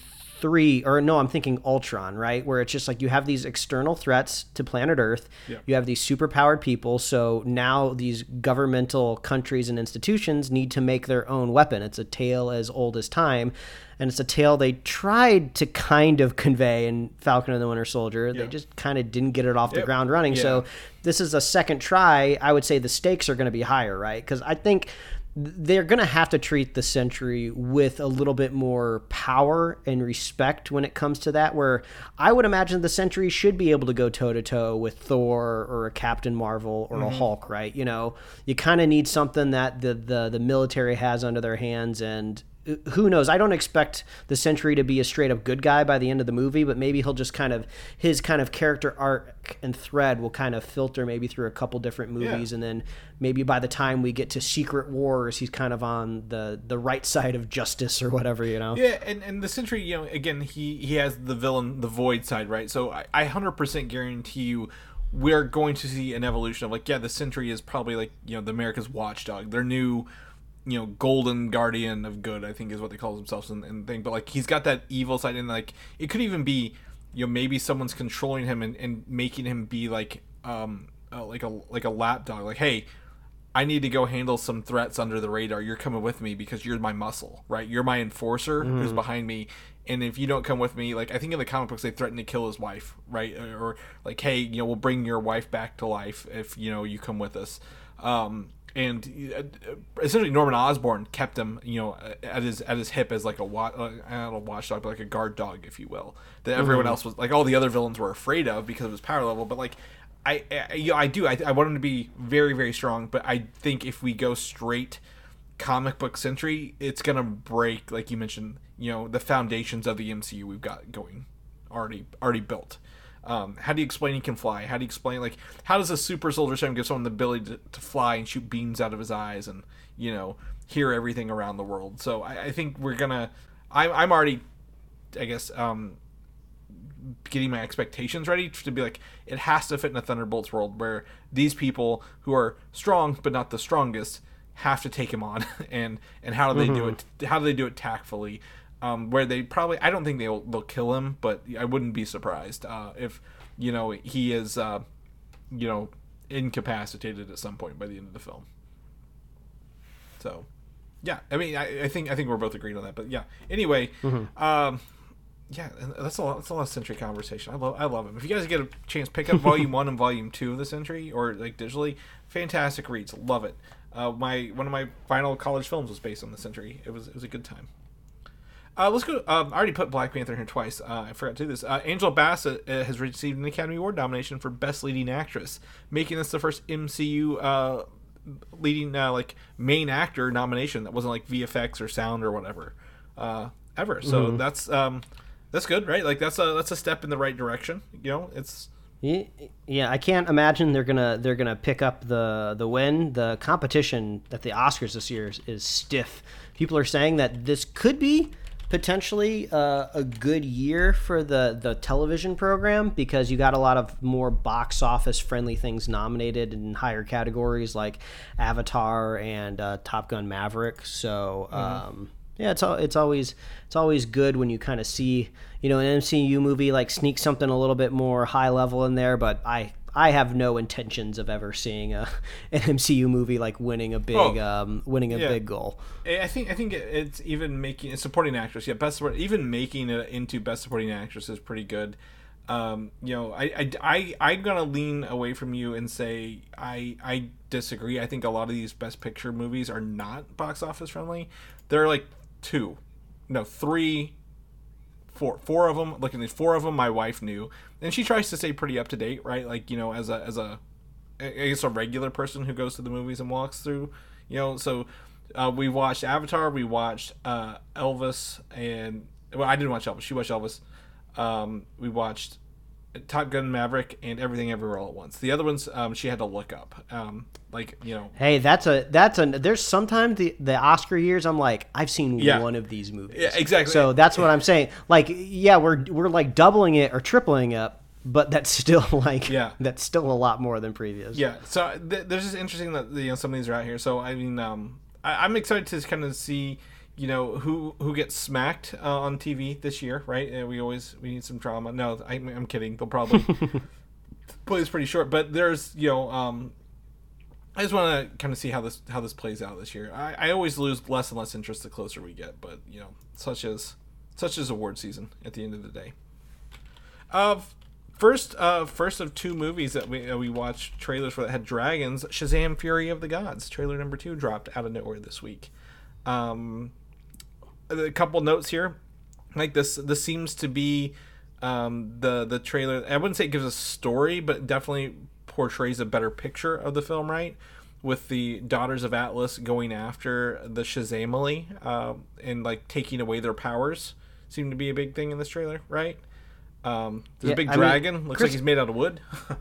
three or no i'm thinking ultron right? Where it's just like you have these external threats to planet earth. Yeah. you have these superpowered people. So now these governmental countries and institutions need to make their own weapon. It's a tale as old as time. And it's a tale they tried to kind of convey in falcon and the winter soldier. Yeah. they just kind of didn't get it off yep. the ground running. Yeah. so this is a second try. I would say the stakes are going to be higher right? Because i think they're going to have to treat the Sentry with a little bit more power and respect when it comes to that. Where I would imagine the Sentry should be able to go toe to toe with Thor or a Captain Marvel or mm-hmm. a Hulk, right? You know, you kind of need something that the, the the military has under their hands and who knows? I don't expect the Sentry to be a straight up good guy by the end of the movie, but maybe he'll just kind of his kind of character arc and thread will kind of filter maybe through a couple different movies, yeah. and then maybe by the time we get to Secret Wars, he's kind of on the the right side of justice or whatever, you know? Yeah, and, and the Sentry, you know, again, he he has the villain, the Void side, right? So I, I hundred percent guarantee you we're going to see an evolution of like yeah the sentry is probably like you know the america's watchdog their new you know golden guardian of good i think is what they call themselves and, and thing. But like he's got that evil side and like it could even be you know maybe someone's controlling him and, and making him be like um uh, like a like a lapdog like hey i need to go handle some threats under the radar. You're coming with me because you're my muscle right? You're my enforcer mm. who's behind me. And if you don't come with me like i think in the comic books they threaten to kill his wife right? Or, or like hey you know we'll bring your wife back to life if you know you come with us. Um and uh, essentially Norman Osborn kept him, you know, at his at his hip as like a watch, uh, not a watchdog, but like a guard dog, if you will. That everyone mm-hmm. else was like all the other villains were afraid of because of his power level. But like, I I, you know, I do I, I want him to be very very strong. But I think if we go straight comic book Sentry, it's gonna break, like you mentioned, you know, the foundations of the MCU we've got going already already built. Um, how do you explain he can fly? How do you explain like how does a super soldier serum give someone the ability to, to, fly and shoot beams out of his eyes and you know hear everything around the world? So I, I think we're gonna. I'm I'm already, I guess, um, getting my expectations ready to be like it has to fit in a Thunderbolts world where these people who are strong but not the strongest have to take him on and and how do they mm-hmm. do it how do they do it tactfully um, where they probably I don't think they'll they'll kill him, but I wouldn't be surprised uh, if you know he is uh, you know incapacitated at some point by the end of the film. So, yeah, I mean, I, I think I think we're both agreed on that. But yeah, anyway, mm-hmm. um, yeah, that's a lot, that's a lot of Sentry conversation. I love I love him. If you guys get a chance, pick up Volume One and Volume Two of the Sentry or like digitally, fantastic reads. Love it. Uh, my one of my final college films was based on the Sentry. It was it was a good time. Uh, let's go. Um, I already put Black Panther here twice. Uh, I forgot to do this. Uh, Angela Bassett uh, has received an Academy Award nomination for Best Leading Actress, making this the first MCU uh, leading uh, like main actor nomination that wasn't like VFX or sound or whatever ever. So mm-hmm. that's um, that's good, right? Like that's a that's a step in the right direction. You know, it's yeah, I can't imagine they're gonna they're gonna pick up the the win. The competition at the Oscars this year is, is stiff. People are saying that this could be potentially uh, a good year for the the television program because you got a lot of more box office friendly things nominated in higher categories like Avatar and uh, Top Gun Maverick. So mm-hmm. um, Yeah, it's all, it's always it's always good when you kind of see you know an MCU movie like sneak something a little bit more high level in there. But I I have no intentions of ever seeing a an MCU movie like winning a big Oh, um, winning a yeah. big goal. I think I think it's even making it's supporting actress. Yeah, best support, even making it into best supporting actress is pretty good. Um, you know, I, I, I I'm gonna lean away from you and say I I disagree. I think a lot of these best picture movies are not box office friendly. There are like two, no three, four four of them. Looking at four of them, my wife knew, and she tries to stay pretty up to date, right? Like you know, as a as a I guess a regular person who goes to the movies and walks through, you know. So uh, we watched Avatar, we watched uh, Elvis, and well, I didn't watch Elvis. She watched Elvis. Um, we watched Top Gun Maverick and Everything Everywhere All at Once. The other ones um, she had to look up, um, like you know. Hey, that's a that's a there's sometimes the the Oscar years I'm like I've seen Yeah. one of these movies. Yeah, exactly. So that's what I'm saying. Like yeah, we're we're like doubling it or tripling up, but that's still like Yeah. that's still a lot more than previous. Yeah, so th- there's just interesting that you know some of these are out here. So I mean, um, I- I'm excited to kind of see, you know, who who gets smacked uh, on TV this year, right? Uh, we always we need some drama. No, I, I'm kidding. They'll probably play this pretty short, but there's you know, um, I just want to kind of see how this how this plays out this year. I, I always lose less and less interest the closer we get, but you know, such as such as award season at the end of the day. Uh, first, uh, first of two movies that we uh, we watched trailers for that had dragons. Shazam: Fury of the Gods trailer number two dropped out of nowhere this week. Um, a couple notes here, like this. This seems to be um, the the trailer. I wouldn't say it gives a story, but definitely portrays a better picture of the film, right? With the daughters of Atlas going after the Shazamily uh, and like taking away their powers, seem to be a big thing in this trailer, right? Um, there's Yeah, a big I mean, dragon. Looks Chris- like he's made out of wood.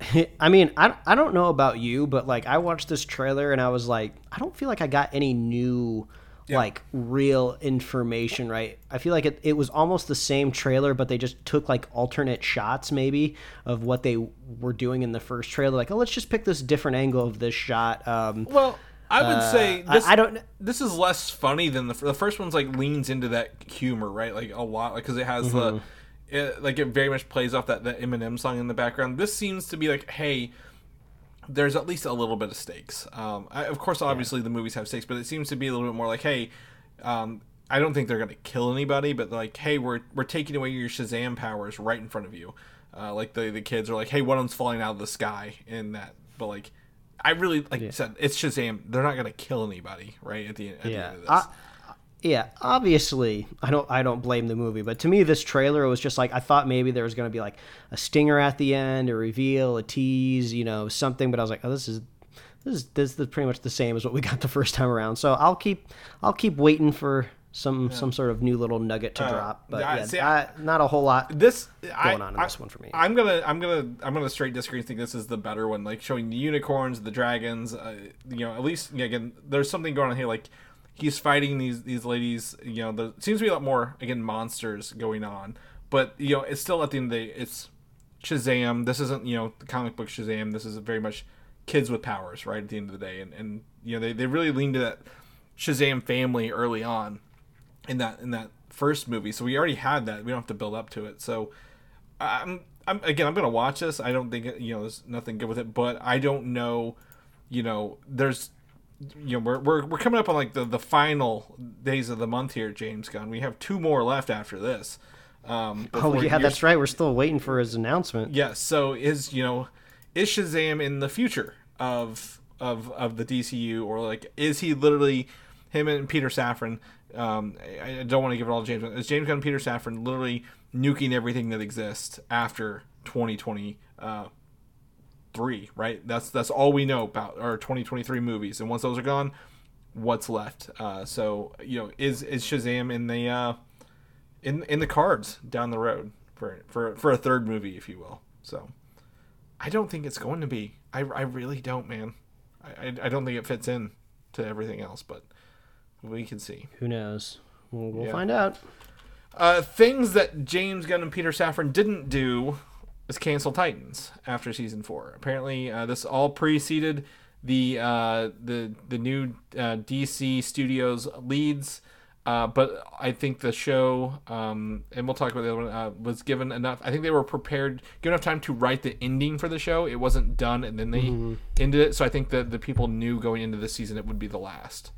I mean, I, I don't know about you, but like I watched this trailer and I was like, I don't feel like I got any new, like real information, right? I feel like it, it was almost the same trailer, but they just took like alternate shots maybe of what they were doing in the first trailer. Like, oh, let's just pick this different angle of this shot. Um, Well, I would say I- this, I don't- This is less funny than the the first one's like leans into that humor, right? Like a lot, like because it has Mm-hmm. the, it, like it very much plays off that that Eminem song in the background. This seems to be like, hey, there's at least a little bit of stakes. Um, I, of course, obviously the movies have stakes, but it seems to be a little bit more like, hey, um, I don't think they're gonna kill anybody, but like, hey, we're we're taking away your Shazam powers right in front of you. Uh, like the the kids are like, hey, one of them's falling out of the sky in that, but like. I really like you said it's Shazam. They're not gonna kill anybody, right? At the, at the end of this. Yeah. Obviously, I don't I don't blame the movie, but to me, this trailer was just like I thought maybe there was going to be like a stinger at the end, a reveal, a tease, you know, something. But I was like, oh, this is this is this is pretty much the same as what we got the first time around. So I'll keep I'll keep waiting for some some sort of new little nugget to drop. But I- yeah, Uh, see, I, not a whole lot. this going I, on in this one for me. I'm gonna I'm gonna I'm gonna straight disagree. and Think this is the better one, like showing the unicorns, the dragons. Uh, you know, at least yeah, again, there's something going on here. Like he's fighting these these ladies. You know, there seems to be a lot more again monsters going on, but you know, it's still at the end of the day, it's Shazam. This isn't you know the comic book Shazam. This is very much kids with powers, right? At the end of the day, and and you know they they really lean to that Shazam family early on in that in that first movie. So we already had that. We don't have to build up to it. So I'm I'm again I'm gonna watch this. I don't think you know there's nothing good with it, but I don't know. You know, there's you know we're we're, we're coming up on like the the final days of the month here, James Gunn. We have two more left after this. Um, Oh yeah, that's right. We're still waiting for his announcement. Yes. So is you know is Shazam in the future of of of the DCU or like is he literally him and Peter Safran? Um, I, I don't want to give it all to James. Gunn. Is James Gunn and Peter Safran literally nuking everything that exists after 2020? Uh, three right that's that's all we know about our 2023 movies and once those are gone what's left uh so you know is is shazam in the uh in in the cards down the road for for for a third movie, if you will. So I don't think it's going to be. I, I really don't, man. I, I I don't think it fits in to everything else, but we can see. Who knows? We'll, we'll Yeah. find out. Uh, things that James Gunn and Peter Safran didn't do is cancel Titans after season four. Apparently, uh, this all preceded the uh, the the new uh, DC Studios leads Uh, but I think the show, um, and we'll talk about the other one, uh, was given enough. I think they were prepared, given enough time to write the ending for the show. It wasn't done, and then they Mm-hmm. ended it. So I think that the people knew going into the season it would be the last.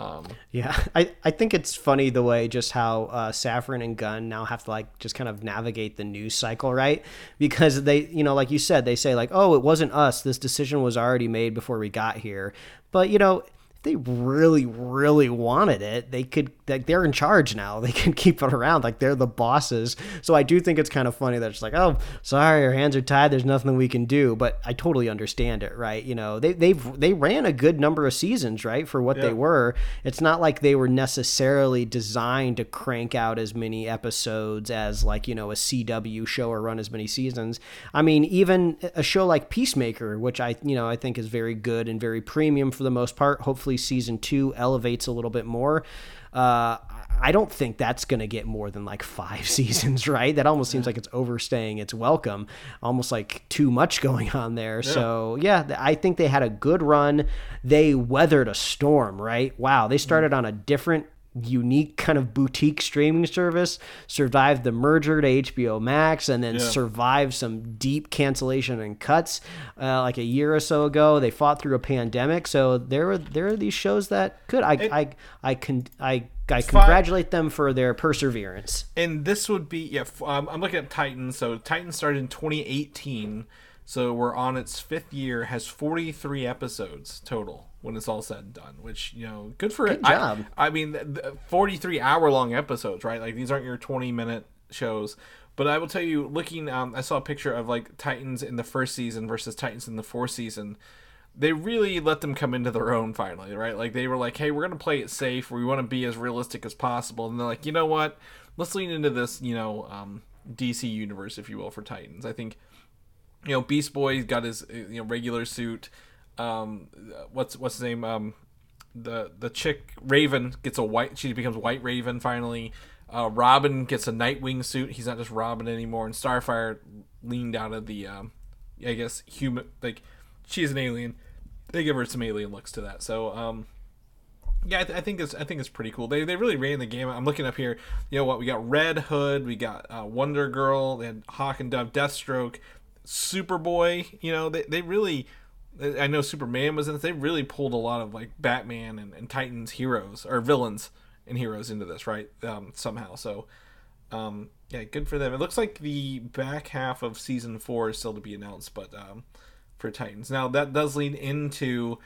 Um, Yeah, I, I think it's funny the way just how uh, Safran and Gunn now have to like just kind of navigate the news cycle, right? Because they, you know, like you said, they say like, oh, it wasn't us. This decision was already made before we got here. But you know, they really, really wanted it, they could. Like they're in charge now. They can keep it around. Like they're the bosses. So I do think it's kind of funny that it's like, oh, sorry, our hands are tied. There's nothing we can do. But I totally understand it, right? You know, they they've they ran a good number of seasons, right, for what they were. It's not like they were necessarily designed to crank out as many episodes as like you know a CW show or run as many seasons. I mean, even a show like Peacemaker, which I you know I think is very good and very premium for the most part. Hopefully, season two elevates a little bit more. Uh, I don't think that's going to get more than like five seasons, right? That almost seems like it's overstaying its welcome, almost like too much going on there. So, yeah, I think they had a good run. They weathered a storm, right? Wow, they started on a different unique kind of boutique streaming service survived the merger to HBO Max and then survived some deep cancellation and cuts uh, like a year or so ago they fought through a pandemic so there were there are these shows that could I I I can I I congratulate them for their perseverance and this would be yeah. f- Um, I'm looking at Titan So Titan started in 2018. So we're on its fifth year. Has 43 episodes total when it's all said and done. Which you know, good for it. Good job. I, I mean, th- th- 43 hour long episodes, right? Like these aren't your 20 minute shows. But I will tell you, looking, um, I saw a picture of like Titans in the first season versus Titans in the fourth season. They really let them come into their own finally, right? Like they were like, "Hey, we're gonna play it safe. We want to be as realistic as possible." And they're like, "You know what? Let's lean into this, you know, um, DC universe, if you will, for Titans." I think you know, Beast Boy got his uh, you know regular suit. Um, what's what's his name? Um, the the chick Raven gets a white. She becomes White Raven finally. Uh, Robin gets a Nightwing suit. He's not just Robin anymore. And Starfire leaned out of the, um, I guess human like she's an alien. They give her some alien looks to that. So um, yeah, I, th- I think it's I think it's pretty cool. They, they really ran the game. I'm looking up here. You know what? We got Red Hood. We got uh, Wonder Girl. They had Hawk and Dove, Deathstroke, Superboy. You know they they really. I know Superman was in it. They really pulled a lot of like Batman and, and Titans heroes or villains and heroes into this, right? Um, somehow. So, um, yeah, good for them. It looks like the back half of season four is still to be announced, but um, for Titans. Now that does lead into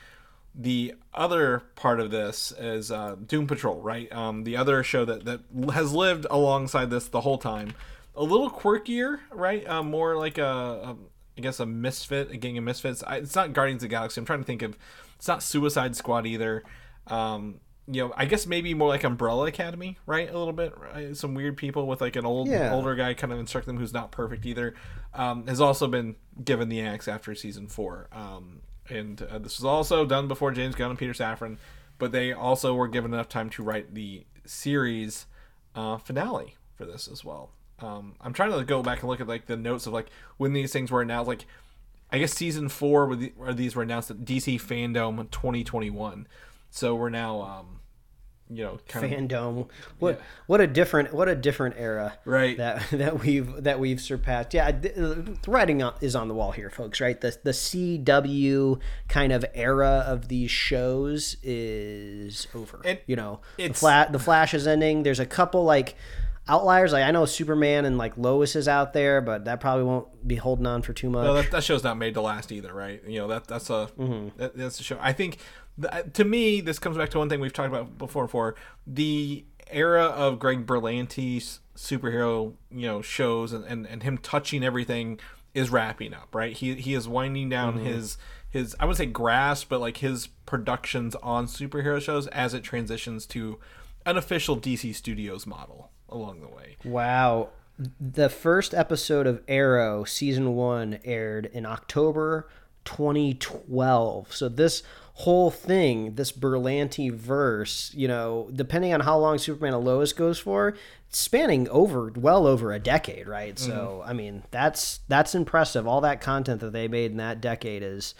the other part of this is uh, Doom Patrol, right? Um, the other show that that has lived alongside this the whole time. A little quirkier, right? Uh, more like a, a, I guess a misfit, a gang of misfits. I, it's not Guardians of the Galaxy. I'm trying to think of. It's not Suicide Squad either. Um, you know, I guess maybe more like Umbrella Academy, right? A little bit. Right? Some weird people with like an old Yeah. older guy kind of instruct them who's not perfect either. Um, has also been given the axe after season four. Um, and uh, this was also done before James Gunn and Peter Safran, but they also were given enough time to write the series uh, finale for this as well. Um, I'm trying to go back and look at like the notes of like when these things were announced. Like, I guess season four were the, these were announced at DC Fandom 2021. So we're now, um, you know, kind of fandom what what a different what a different era Right. that that we've that we've surpassed yeah th- the writing is on the wall here folks right the the CW kind of era of these shows is over It- you know the, it's- Fla- the flash is ending there's a couple like outliers like I know Superman and like Lois is out there but that probably won't be holding on for too much Well, that, that show's not made to last either, right? You know that that's a mm-hmm. that, that's a show. I think th- to me this comes back to one thing we've talked about before. For the era of Greg Berlanti's superhero, you know, shows and, and, and him touching everything is wrapping up, right? He he is winding down mm-hmm. his his I would say grasp, but like his productions on superhero shows as it transitions to an official DC Studios model along the way. Wow. The first episode of Arrow season 1 aired in October 2012. So this whole thing, this Berlanti verse, you know, depending on how long Superman and Lois goes for, spanning over well over a decade, right? So, mm-hmm. I mean, that's that's impressive. All that content that they made in that decade is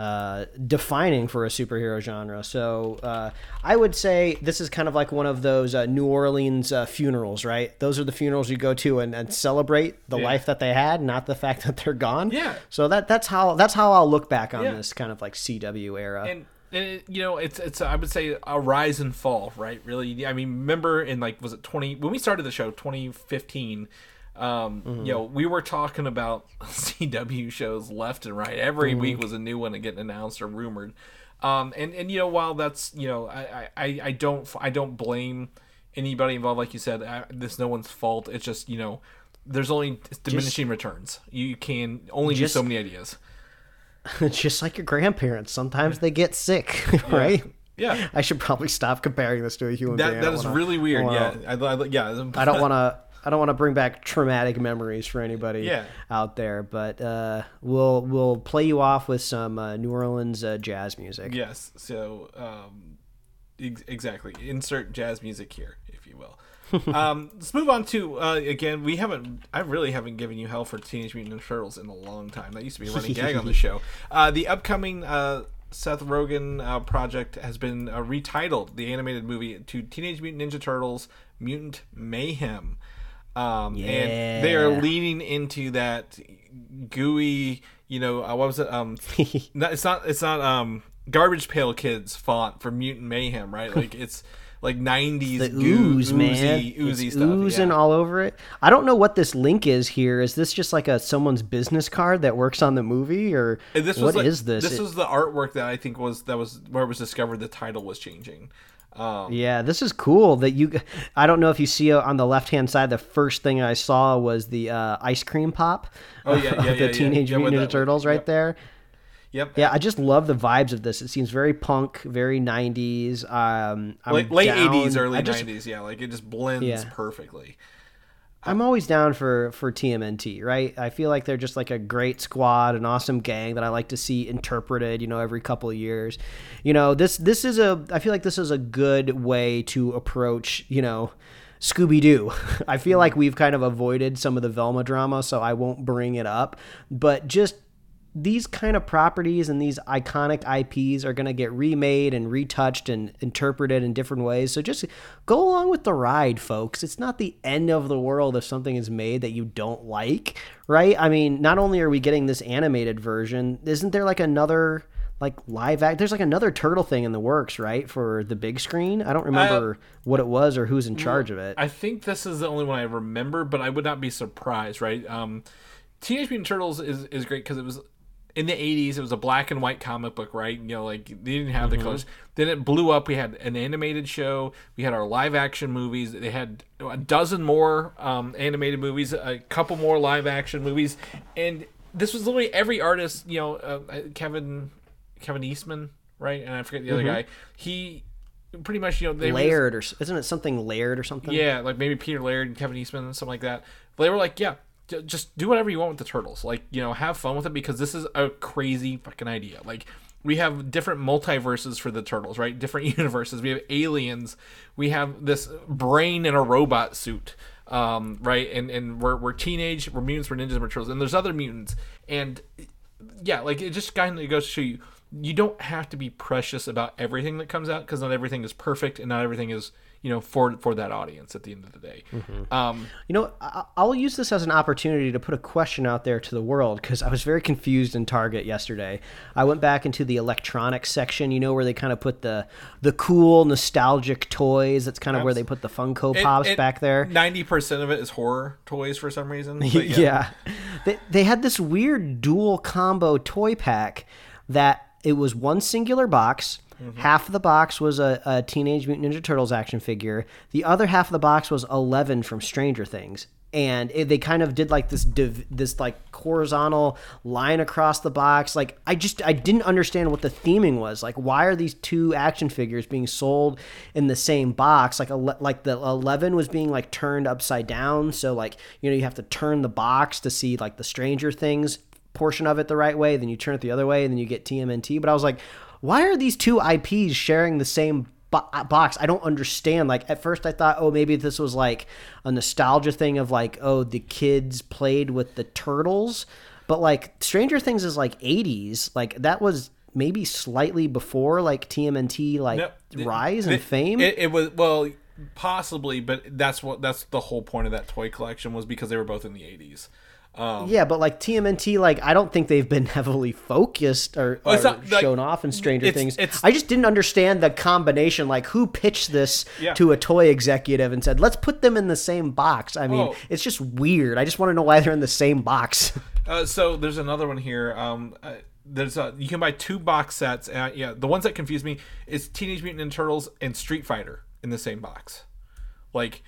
uh, defining for a superhero genre. So uh, I would say this is kind of like one of those uh, New Orleans uh, funerals, right? Those are the funerals you go to and, and celebrate the Yeah. life that they had, not the fact that they're gone. Yeah. So that that's how that's how I'll look back on Yeah. this kind of like CW era. and, and it, you know it's it's I would say a rise and fall, right? Really, I mean, remember in like was it twenty when we started the show, twenty fifteen. Um, Mm-hmm. you know, we were talking about CW shows left and right. Every Mm-hmm. week was a new one getting announced or rumored. Um, and and you know, while that's you know, I I, I don't I don't blame anybody involved. Like you said, I, this no one's fault. It's just you know, there's only diminishing returns. You can only Just- do so many ideas. It's just like your grandparents. Sometimes they get sick, right? Yeah. I should probably stop comparing this to a human That being. That is wanna- really weird. Yeah, wanna- I, I, yeah. I don't want to. I don't want to bring back traumatic memories for anybody Yeah. out there, but uh, we'll we'll play you off with some uh, New Orleans uh, jazz music. Yes. So, um, ex- exactly. Insert jazz music here, if you will. um, let's move on to uh, again. We haven't. I really haven't given you hell for Teenage Mutant Ninja Turtles in a long time. That used to be a running gag on the show. Uh, the upcoming uh, Seth Rogen uh, project has been uh, retitled, the animated movie, to Teenage Mutant Ninja Turtles: Mutant Mayhem. Um, and they are leaning into that gooey, you know, uh, what was it? Um, it's not. It's not. Um, Garbage Pail Kids font for Mutant Mayhem, right? Like it's like '90s The ooze, man, oozy, oozy it's stuff. oozing yeah. all over it. I don't know what this link is here. Is this just like a someone's business card that works on the movie, or And this what was is this? This It- was the artwork that I think was that was where it was discovered the title was changing. Um, Yeah, this is cool that you. I don't know if you see on the left hand side. The first thing I saw was the uh, ice cream pop. Oh, yeah, of yeah, the yeah, yeah. Teenage Yeah, Mutant Ninja Turtles right yep. there. Yep. Yeah, I just love the vibes of this. It seems very punk, very '90s. Um, I'm Late, late down- 80s, early just- 90s. Yeah, like it just blends Yeah. perfectly. I'm always down for for TMNT, right? I feel like they're just like a great squad, an awesome gang that I like to see interpreted, you know, every couple of years. You know, this this is a I feel like this is a good way to approach, you know, Scooby Doo. I feel mm-hmm. like we've kind of avoided some of the Velma drama, so I won't bring it up. But just these kind of properties and these iconic IPs are going to get remade and retouched and interpreted in different ways. So just go along with the ride, folks. It's not the end of the world if something is made that you don't like, right? I mean, not only are we getting this animated version, isn't there like another like live act there's like another turtle thing in the works right for the big screen i don't remember what it was or who's in charge of it I think this is the only one I remember, but I would not be surprised, right? Um, Teenage Mutant Turtles is, is great because it was in the 80s, it was a black and white comic book, right? You know, like they didn't have the colors. Then it blew up. We had an animated show, we had our live action movies, they had a dozen more um, animated movies, a couple more live action movies, and this was literally every artist, you know, uh, Kevin Kevin Eastman, right? And I forget the other guy. He pretty much, you know, they laird or isn't it something laird or something yeah, like maybe Peter Laird and Kevin Eastman and something like that. They were like, yeah, just do whatever you want with the turtles. Like, you know, have fun with it because this is a crazy fucking idea. Like, we have different multiverses for the turtles, right? Different universes. We have aliens. We have this brain in a robot suit, um, right? And and we're we're teenage. We're mutants. We're ninjas. We're turtles. And there's other mutants. And yeah, like it just kind of goes to show you you don't have to be precious about everything that comes out because not everything is perfect and not everything is you know for for that audience at the end of the day. Um, You know, I- I'll use this as an opportunity to put a question out there to the world because I was very confused in Target yesterday. I went back into the electronics section, you know, where they kind of put the the cool, nostalgic toys. That's kind of where they put the Funko it- Pops it- back there. Ninety percent of it is horror toys for some reason. But yeah. They, they had this weird dual combo toy pack that it was one singular box. Mm-hmm. Half of the box was a, a Teenage Mutant Ninja Turtles action figure. The other half of the box was Eleven from Stranger Things. And it, they kind of did like this div, this like horizontal line across the box. Like I just I didn't understand what the theming was. Like why are these two action figures being sold in the same box? Like like the Eleven was being like turned upside down, so like you know you have to turn the box to see like the Stranger Things portion of it the right way. Then you turn it the other way, and then you get TMNT. But I was like, why are these two IPs sharing the same? bo- box i don't understand like at first i thought oh maybe this was like a nostalgia thing of like oh the kids played with the turtles but like stranger things is like 80s like that was maybe slightly before like TMNT like No, rise it- and fame. It, it was well, possibly, but that's what that's the whole point of that toy collection was because they were both in the eighties. Um, yeah, but like TMNT, like I don't think they've been heavily focused or, or not, like, shown off in Stranger it's- Things. it's- I just didn't understand the combination. Like, who pitched this Yeah. to a toy executive and said, "Let's put them in the same box"? I mean, Oh. it's just weird. I just want to know why they're in the same box. Uh, so there's another one here. Um, uh, there's a, you can buy two box sets. Uh, yeah, the ones that confuse me is Teenage Mutant Ninja Turtles and Street Fighter in the same box. Like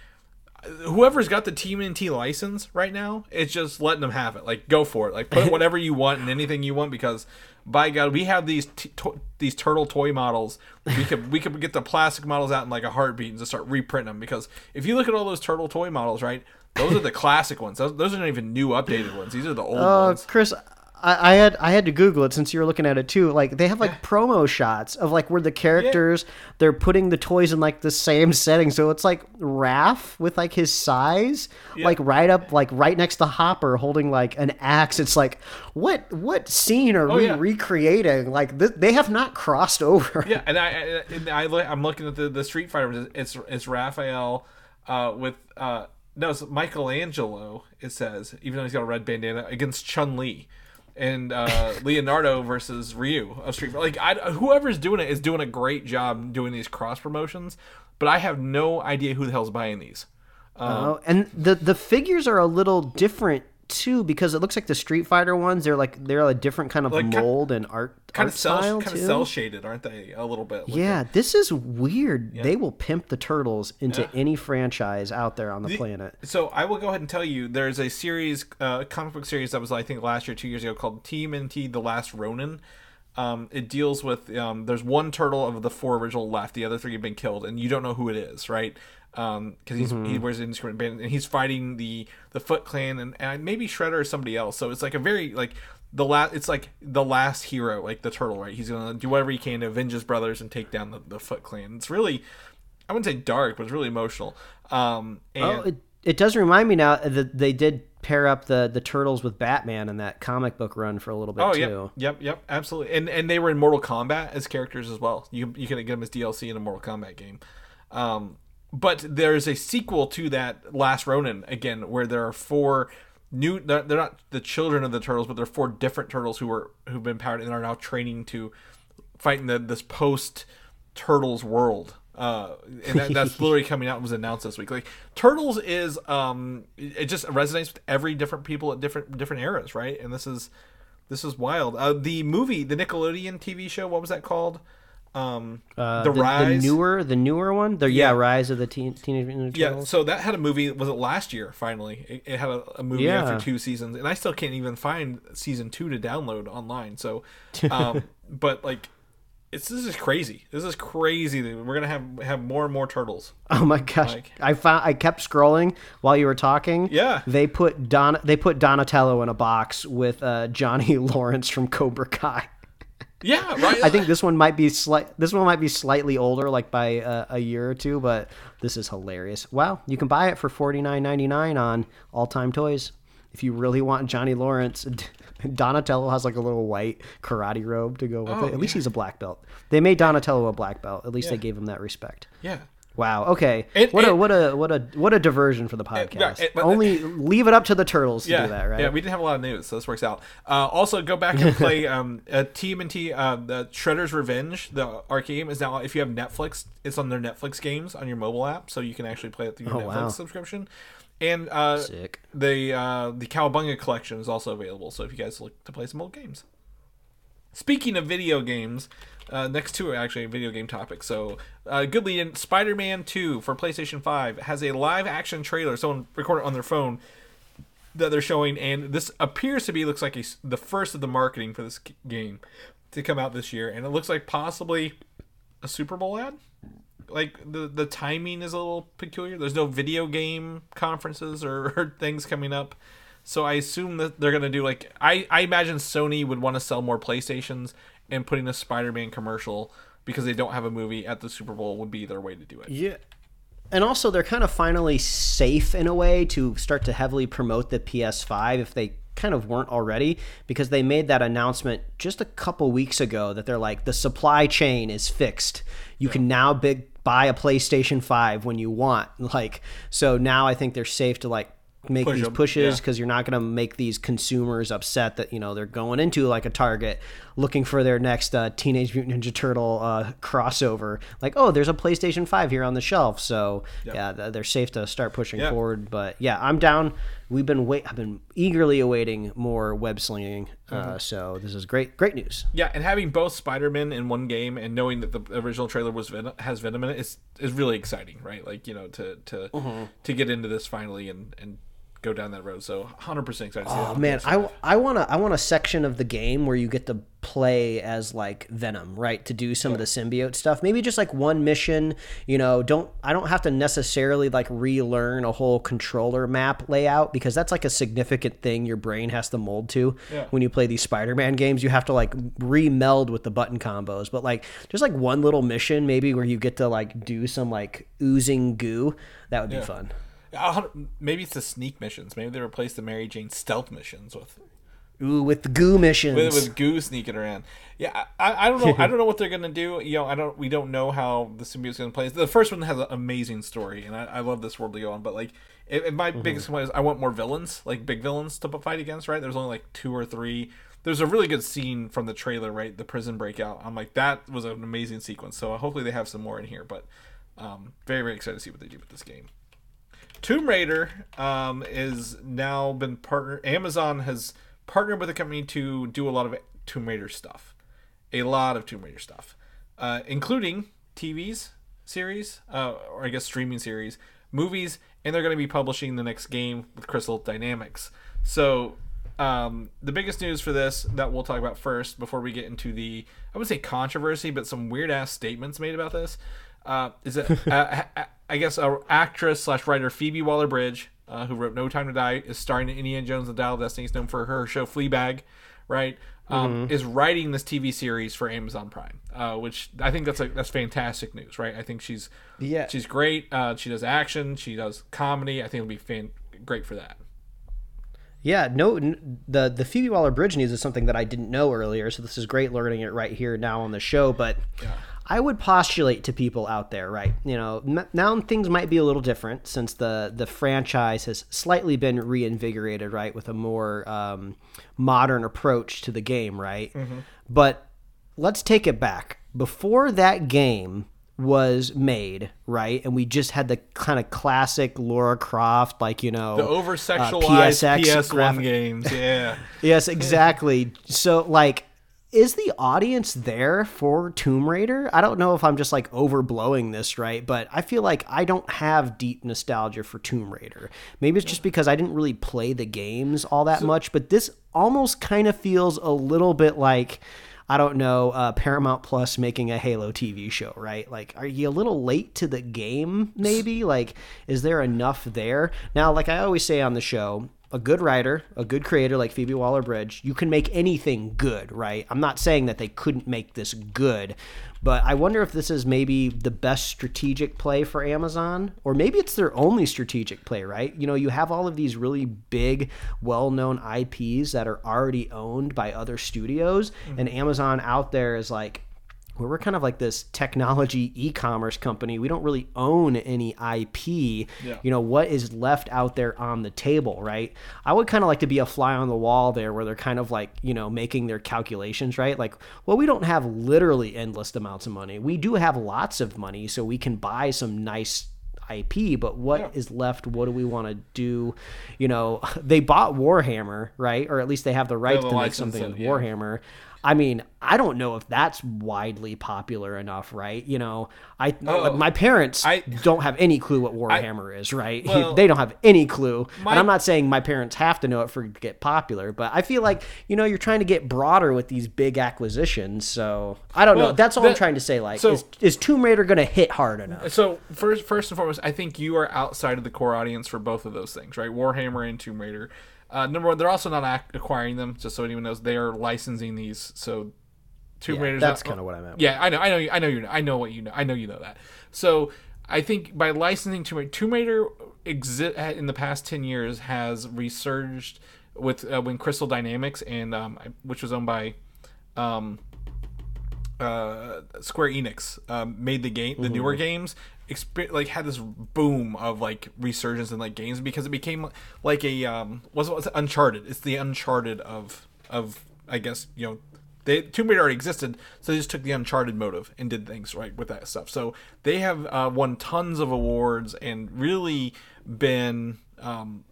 whoever's got the TMNT license right now, it's just letting them have it. Like go for it. Like put whatever you want and anything you want because by God, we have these t- to- these turtle toy models. We could we could get the plastic models out in like a heartbeat and just start reprinting them because if you look at all those turtle toy models, right? Those are the classic ones. Those, those are not even new updated ones. These are the old Uh, ones. Chris, I, I had I had to Google it since you were looking at it too. Like they have like promo shots of like where the characters they're putting the toys in like the same setting. So it's like Raph with like his sais, like right up like right next to Hopper holding like an axe. It's like what what scene are we Oh, yeah. recreating? Like th- they have not crossed over. Yeah, and I, and I look- I'm looking at the, the Street Fighter. It's it's Raphael uh, with uh, no, it's Michelangelo. It says even though he's got a red bandana against Chun Li, and uh, Leonardo versus Ryu of Street. Fighter. Like I, whoever's doing it is doing a great job doing these cross promotions. But I have no idea who the hell's buying these. Oh, and the the figures are a little different too because it looks like the Street Fighter ones. They're like they're a different kind of Like, mold and art Kind art of cell, style kind too. of cell shaded, aren't they? A little bit. with Yeah, this is weird. They will pimp the turtles into any franchise out there on the, planet. So I will go ahead and tell you, there's a series, uh, comic book series that was I think last year, two years ago, called TMNT: The Last Ronin. Um, it deals with um, there's one turtle of the four original left, the other three have been killed, and you don't know who it is, right? Because he's he wears an instrument band and he's fighting the the Foot Clan and, and maybe Shredder or somebody else. So it's like a very like the last it's like the last hero, like the turtle, right? He's gonna do whatever he can to avenge his brothers and take down the, the Foot Clan. It's really I wouldn't say dark, but it's really emotional. Um, and Oh, it, it does remind me now that they did pair up the the turtles with Batman in that comic book run for a little bit Oh too. yep, yep, yep, absolutely. And and they were in Mortal Kombat as characters as well. You you can get them as DLC in a Mortal Kombat game. Um, but there's a sequel to that Last Ronin again, where there are four new. They're, they're not the children of the turtles, but they're four different turtles who were who've been powered and are now training to fight in the, this post turtles world. Uh, and that, that's literally coming out and was announced this week. Like Turtles is um, it it just resonates with every different people at different different eras, right? And this is this is wild. Uh, the movie, the Nickelodeon TV show, what was that called? Um, Uh, the, Rise. newer, the newer one, the yeah, Yeah. Rise of the teen, Teenage Mutant Ninja yeah, so that had a movie. Was it last year? Finally, it, it had a, a movie Yeah. after two seasons, and I still can't even find season two to download online. So, um, but like, it's this is crazy. This is crazy. We're gonna have have more and more turtles. Oh my gosh! Like- I found I kept scrolling while you were talking. Yeah. they put Don they put Donatello in a box with uh, Johnny Lawrence from Cobra Kai. Yeah, right. I think this one might be slight. This one might be slightly older, like by uh, a year or two. But this is hilarious. Wow, you can buy it for forty nine ninety nine on All Time Toys if you really want Johnny Lawrence. Donatello has like a little white karate robe to go with Oh, it. At least he's a black belt. They made Donatello a black belt. At least Yeah. they gave him that respect. yeah. Wow. Okay. And- what a what a what a what a diversion for the podcast. but- Only leave it up to the turtles to yeah, do that, right? Yeah, we didn't have a lot of news, so this works out. Uh, also, go back and play um, uh, TMNT. Uh, the Shredder's Revenge, the arcade game, is now if you have Netflix, it's on their Netflix games on your mobile app, so you can actually play it through your Oh, Netflix wow. subscription. And uh, Sick. the uh, the Cowabunga collection is also available, so if you guys look to play some old games. Speaking of video games, uh, next two are actually video game topics. So, uh, good lead in Spider Man 2 for PlayStation 5 has a live action trailer. Someone recorded on their phone that they're showing, and this appears to be looks like a the first of the marketing for this game to come out this year, and it looks like possibly a Super Bowl ad. Like the the timing is a little peculiar. There's no video game conferences or, or things coming up, so I assume that they're gonna do like I I imagine Sony would want to sell more PlayStations, and putting a Spider-Man commercial because they don't have a movie at the Super Bowl would be their way to do it. Yeah. And also, they're kind of finally safe in a way to start to heavily promote the PS5 if they kind of weren't already because they made that announcement just a couple weeks ago that they're like the supply chain is fixed. You can now big buy a PlayStation 5 when you want. Like so now I think they're safe to like make Push these 'em, pushes yeah. because you're not going to make these consumers upset that you know they're going into like a Target looking for their next uh, Teenage Mutant Ninja Turtle uh, crossover. Like, oh, there's a PlayStation Five here on the shelf, so yeah, th- they're safe to start pushing Yeah. forward. But yeah, I'm down. We've been wait. I've been eagerly awaiting more web slinging. Mm-hmm. Uh, so this is great. Great news. Yeah, and having both Spider-Man in one game and knowing that the original trailer was Ven- has Venom in it is is really exciting, right? Like you know to to Mm-hmm. to get into this finally and and go down that road. So 100 percent excited. Oh man, I, I want to I want a section of the game where you get to play as like Venom, right? To do some of the symbiote stuff. Maybe just like one mission, you know, don't I don't have to necessarily like relearn a whole controller map layout because that's like a significant thing your brain has to mold to Yeah. when you play these Spider-Man games. You have to like re-meld with the button combos. But like just like one little mission maybe where you get to like do some like oozing goo, that would be fun. Maybe it's the sneak missions. Maybe they replace the Mary Jane stealth missions with Ooh, with the goo missions. with, with goo sneaking around. Yeah, I, I don't know. I don't know what they're gonna do. You know, I don't. We don't know how the symbiote's gonna play. The first one has an amazing story, and I, I love this world to go on. But like, it, it- my biggest complaint is I want more villains, like big villains, to fight against. Right? There's only like two or three. There's a really good scene from the trailer, right? The prison breakout. I'm like, that was an amazing sequence. So hopefully they have some more in here. But um, very very excited to see what they do with this game. Tomb Raider um, is now been partner. Amazon has partnered with a company to do a lot of Tomb Raider stuff, a lot of Tomb Raider stuff, uh, including TVs series, uh, or I guess streaming series, movies, and they're going to be publishing the next game with Crystal Dynamics. So um, the biggest news for this that we'll talk about first before we get into the I would say controversy, but some weird ass statements made about this uh, is that uh, I- guess a actress slash writer Phoebe Waller Bridge, uh, who wrote No Time to Die, is starring in Indiana Jones and the Dial of Destiny. Is known for her show Fleabag, right? Um, Is writing this TV series for Amazon Prime, uh, which I think that's a, that's fantastic news, right? I think she's Yeah. she's great. Uh, she does action, she does comedy. I think it'll be fan- great for that. Yeah, no, n- the the Phoebe Waller Bridge news is something that I didn't know earlier, so this is great learning it right here now on the show. But I would postulate to people out there, right? You know, m- now things might be a little different since the the franchise has slightly been reinvigorated, right, with a more um, modern approach to the game, right? But let's take it back. Before that game was made, right, and we just had the kind of classic Laura Croft, like you know, The uh, over sexualized PSX PS1 graphic- games, yeah. Yes, exactly. so like is the audience there for Tomb Raider? I don't know if I'm just like overblowing this, right? But I feel like I don't have deep nostalgia for Tomb Raider. Maybe it's just because I didn't really play the games all that much, but this almost kind of feels a little bit like I don't know, uh, Paramount Plus making a Halo TV show, right? Like, are you a little late to the game, maybe? Like, is there enough there? Now, like I always say on the show, a good writer, a good creator like Phoebe Waller Bridge, you can make anything good, right? I'm not saying that they couldn't make this good, but I wonder if this is maybe the best strategic play for Amazon, or maybe it's their only strategic play, right? You know, you have all of these really big, well known IPs that are already owned by other studios, mm-hmm. and Amazon out there is like, where we're kind of like this technology e-commerce company we don't really own any ip you know what is left out there on the table right i would kind of like to be a fly on the wall there where they're kind of like you know making their calculations right like well we don't have literally endless amounts of money we do have lots of money so we can buy some nice IP, but what is left? What do we want to do? You know, they bought Warhammer, right? Or at least they have the right to make something with yeah. Warhammer. I mean, I don't know if that's widely popular enough, right? You know, I Oh, my parents I- don't have any clue what Warhammer is, right? Well, they don't have any clue. my- and I'm not saying my parents have to know it for it to get popular, but I feel like you know you're trying to get broader with these big acquisitions. So I don't know. That's all I'm trying to say. Like, so- is, is Tomb Raider going to hit hard enough? So first, first and foremost, I think you are outside of the core audience for both of those things, right? Warhammer and Tomb Raider. Uh, number one, they're also not ac- acquiring them. Just so anyone knows, they are licensing these. So Tomb Yeah, Raider's that's kinda what I meant. Yeah, I know, I know, you- I know you, I know what you know, I know you know that. So I think by licensing Tomb Raider, Tomb Raider exi- in the past ten years has resurged with uh, when Crystal Dynamics and um, which was owned by um, uh, Square Enix um, made the game, the newer games, like had this boom of like resurgence in like games because it became like a um, what's what's it? Uncharted. It's the Uncharted of of I guess you know. They, Tomb Raider already existed, so they just took the Uncharted motive and did things right with that stuff. So they have uh, won tons of awards and really been um,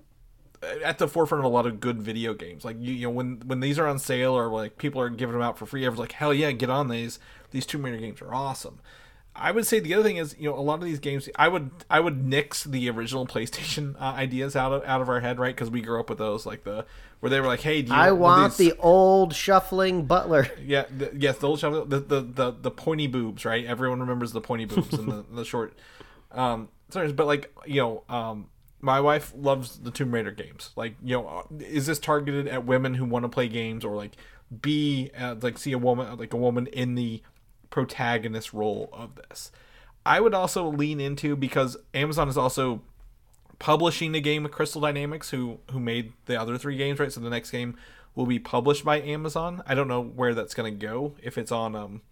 at the forefront of a lot of good video games. Like you, you know, when when these are on sale or like people are giving them out for free, everyone's like, hell yeah, get on these. These Tomb Raider games are awesome. I would say the other thing is, you know, a lot of these games, I would I would nix the original PlayStation uh, ideas out of out of our head, right? Because we grew up with those, like the where they were like, hey, do you I want these- the old shuffling butler. yeah, the, yes, the old shovel, the, the the the pointy boobs, right? Everyone remembers the pointy boobs and the, the short. Um, sorry, but like you know, um, my wife loves the Tomb Raider games. Like you know, uh, is this targeted at women who want to play games or like be uh, like see a woman like a woman in the protagonist role of this? I would also lean into because Amazon is also publishing the game with Crystal Dynamics, who who made the other three games, right? So the next game will be published by Amazon. I don't know where that's gonna go. If it's on, um,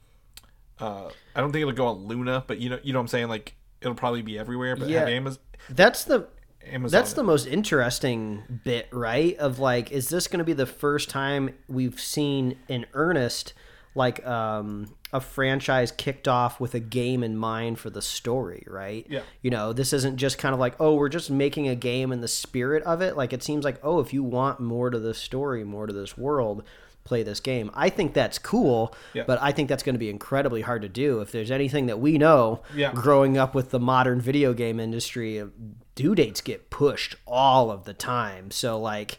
uh, I don't think it'll go on Luna, but you know, you know what I'm saying? Like it'll probably be everywhere. But Yeah. Amazon, That's the Amazon. That's the most interesting bit, right? Of like, is this going to be the first time we've seen in earnest, like, um, a franchise kicked off with a game in mind for the story, right? Yeah. You know, this isn't just kind of like, oh, we're just making a game in the spirit of it. Like, it seems like, oh, if you want more to this story, more to this world, play this game. I think that's cool, Yeah. but I think that's going to be incredibly hard to do. If there's anything that we know Yeah. growing up with the modern video game industry, due dates get pushed all of the time. So like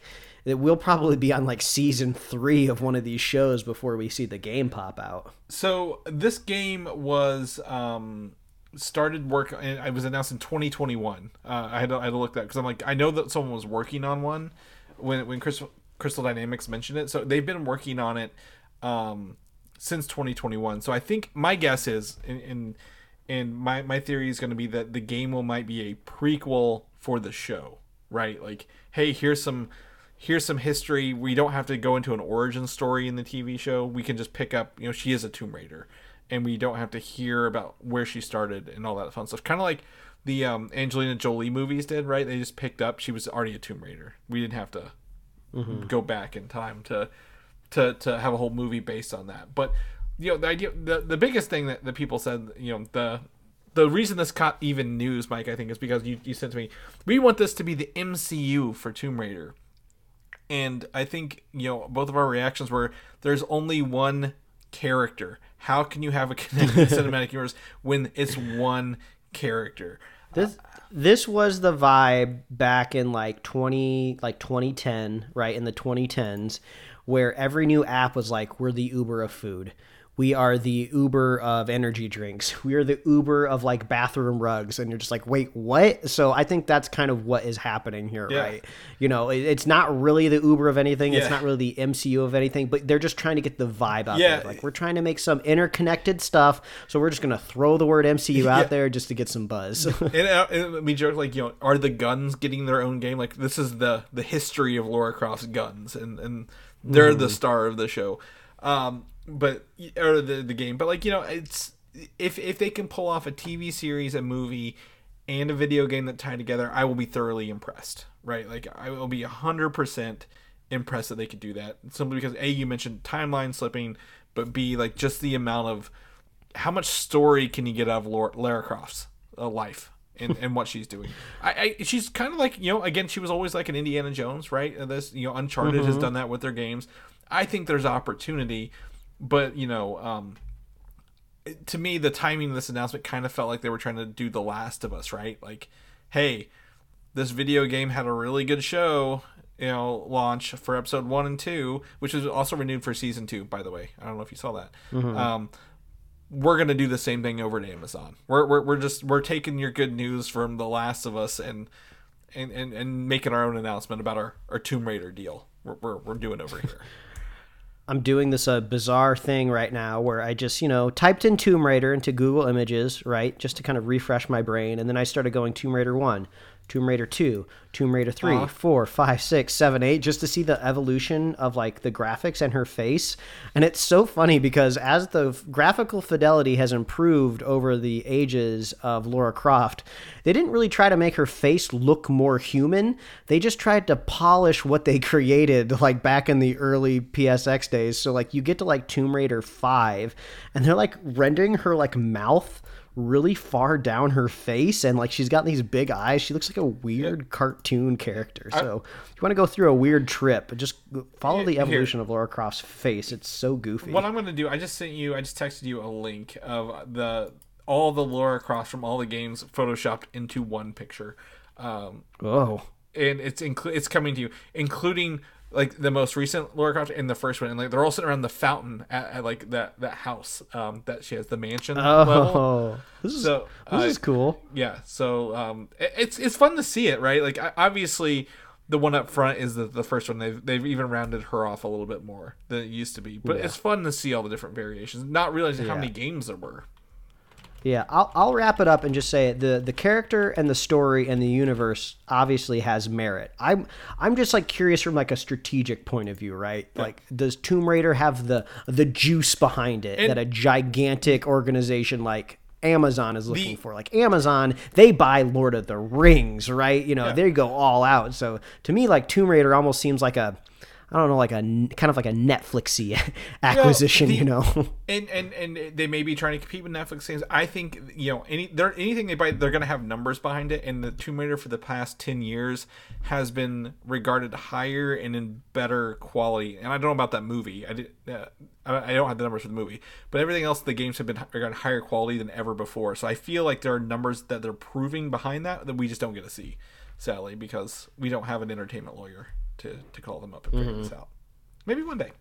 it will probably be on like season three of one of these shows before we see the game pop out. So this game was um, started work. and I was announced in 2021. Uh, I had to, I had to look that because I'm like I know that someone was working on one when when Crystal Crystal Dynamics mentioned it. So they've been working on it um, since 2021. So I think my guess is in. in and my, my theory is going to be that the game will might be a prequel for the show right like hey here's some here's some history. We don't have to go into an origin story in the tv show. We can just pick up you know she is a tomb raider and we don't have to hear about where she started and all that fun stuff. Kind of like the um, angelina jolie movies did right? They just picked up. She was already a tomb raider. We didn't have to go back in time to to to have a whole movie based on that. But you know, the idea the the biggest thing that, the people said, you know, the the reason this caught even news, Mike, I think, is because you, you said to me, we want this to be the MCU for Tomb Raider. And I think, you know, both of our reactions were there's only one character. How can you have a connected cinematic universe when it's one character? This this was the vibe back in like 20 like 2010, right? In the 2010s where every new app was like we're the Uber of food. We are the Uber of energy drinks. We are the Uber of like bathroom rugs and you're just like, "Wait, what?" So I think that's kind of what is happening here, Yeah. right? You know, it- it's not really the Uber of anything. It's not really the MCU of anything, but they're just trying to get the vibe out Yeah. there. Like we're trying to make some interconnected stuff, so we're just going to throw the word MCU out Yeah. there just to get some buzz. and, uh, and we joke like you know are the guns getting their own game like this is the the history of Laura Croft's guns and and they're the star of the show um but or the the game but like you know it's if if they can pull off a TV series a movie and a video game that tie together I will be thoroughly impressed right like I will be 100% impressed that they could do that simply because a you mentioned timeline slipping but b like just the amount of how much story can you get out of Lara, Lara Croft's uh, life and, and what she's doing? I, I she's kind of like you know again she was always like an Indiana Jones right? This you know Uncharted has done that with their games. I think there's opportunity, but you know um, to me the timing of this announcement kind of felt like they were trying to do The Last of Us right? Like hey, this video game had a really good show. You know, launch for episode one and two, which is also renewed for season two. By the way, I don't know if you saw that. Um, we're gonna do the same thing over at Amazon. We're, we're, we're just we're taking your good news from The Last of Us and and, and, and making our own announcement about our, our Tomb Raider deal. We're, we're, we're doing over here. I'm doing this uh, bizarre thing right now where I just, you know, typed in Tomb Raider into Google Images, right, just to kind of refresh my brain, and then I started going Tomb Raider 1, Tomb Raider 2, Tomb Raider 3, 4, 5, 6, 7, 8, just to see the evolution of like the graphics and her face. And it's so funny because as the graphical fidelity has improved over the ages of Laura Croft, they didn't really try to make her face look more human. They just tried to polish what they created like back in the early PSX days. So like you get to like Tomb Raider 5 and they're like rendering her like mouth really far down her face and like she's got these big eyes. She looks like a weird cartoon character. So if you want to go through a weird trip, just follow the Here- evolution of Laura Croft's face. It's so goofy. What I'm gonna do, I just sent you, I just texted you a link of the all the Laura Croft from all the games photoshopped into one picture, um, oh. and it's inclu- it's coming to you, including like the most recent Laura Croft and the first one, and like they're all sitting around the fountain at, at like that that house um, that she has the mansion level. Oh. This is So this uh, is cool. Yeah, so um, it- it's it's fun to see it, right? Like I- obviously, the one up front is the, the first one. They've they've even rounded her off a little bit more than it used to be, but it's fun to see all the different variations. Not realizing how many games there were. Yeah, I'll, I'll wrap it up and just say the the character and the story and the universe obviously has merit. I'm I'm just like curious from like a strategic point of view, right? Like, does Tomb Raider have the the juice behind it And- that a gigantic organization like Amazon is looking The- for? Like Amazon, they buy Lord of the Rings, right? You know, Yeah. they go all out. So to me, like Tomb Raider almost seems like a I don't know, like a kind of like a Netflixy acquisition, the- you know. And and and they may be trying to compete with Netflix things. I think you know any they're anything they buy, they're going to have numbers behind it. And the Tomb Raider for the past ten years has been regarded higher and in better quality. And I don't know about that movie. I did. Uh, I I don't have the numbers for the movie, but everything else, the games have been regarded higher quality than ever before. So I feel like there are numbers that they're proving behind that that we just don't get to see, sadly, because we don't have an entertainment lawyer to to call them up and figure this out. Maybe one day.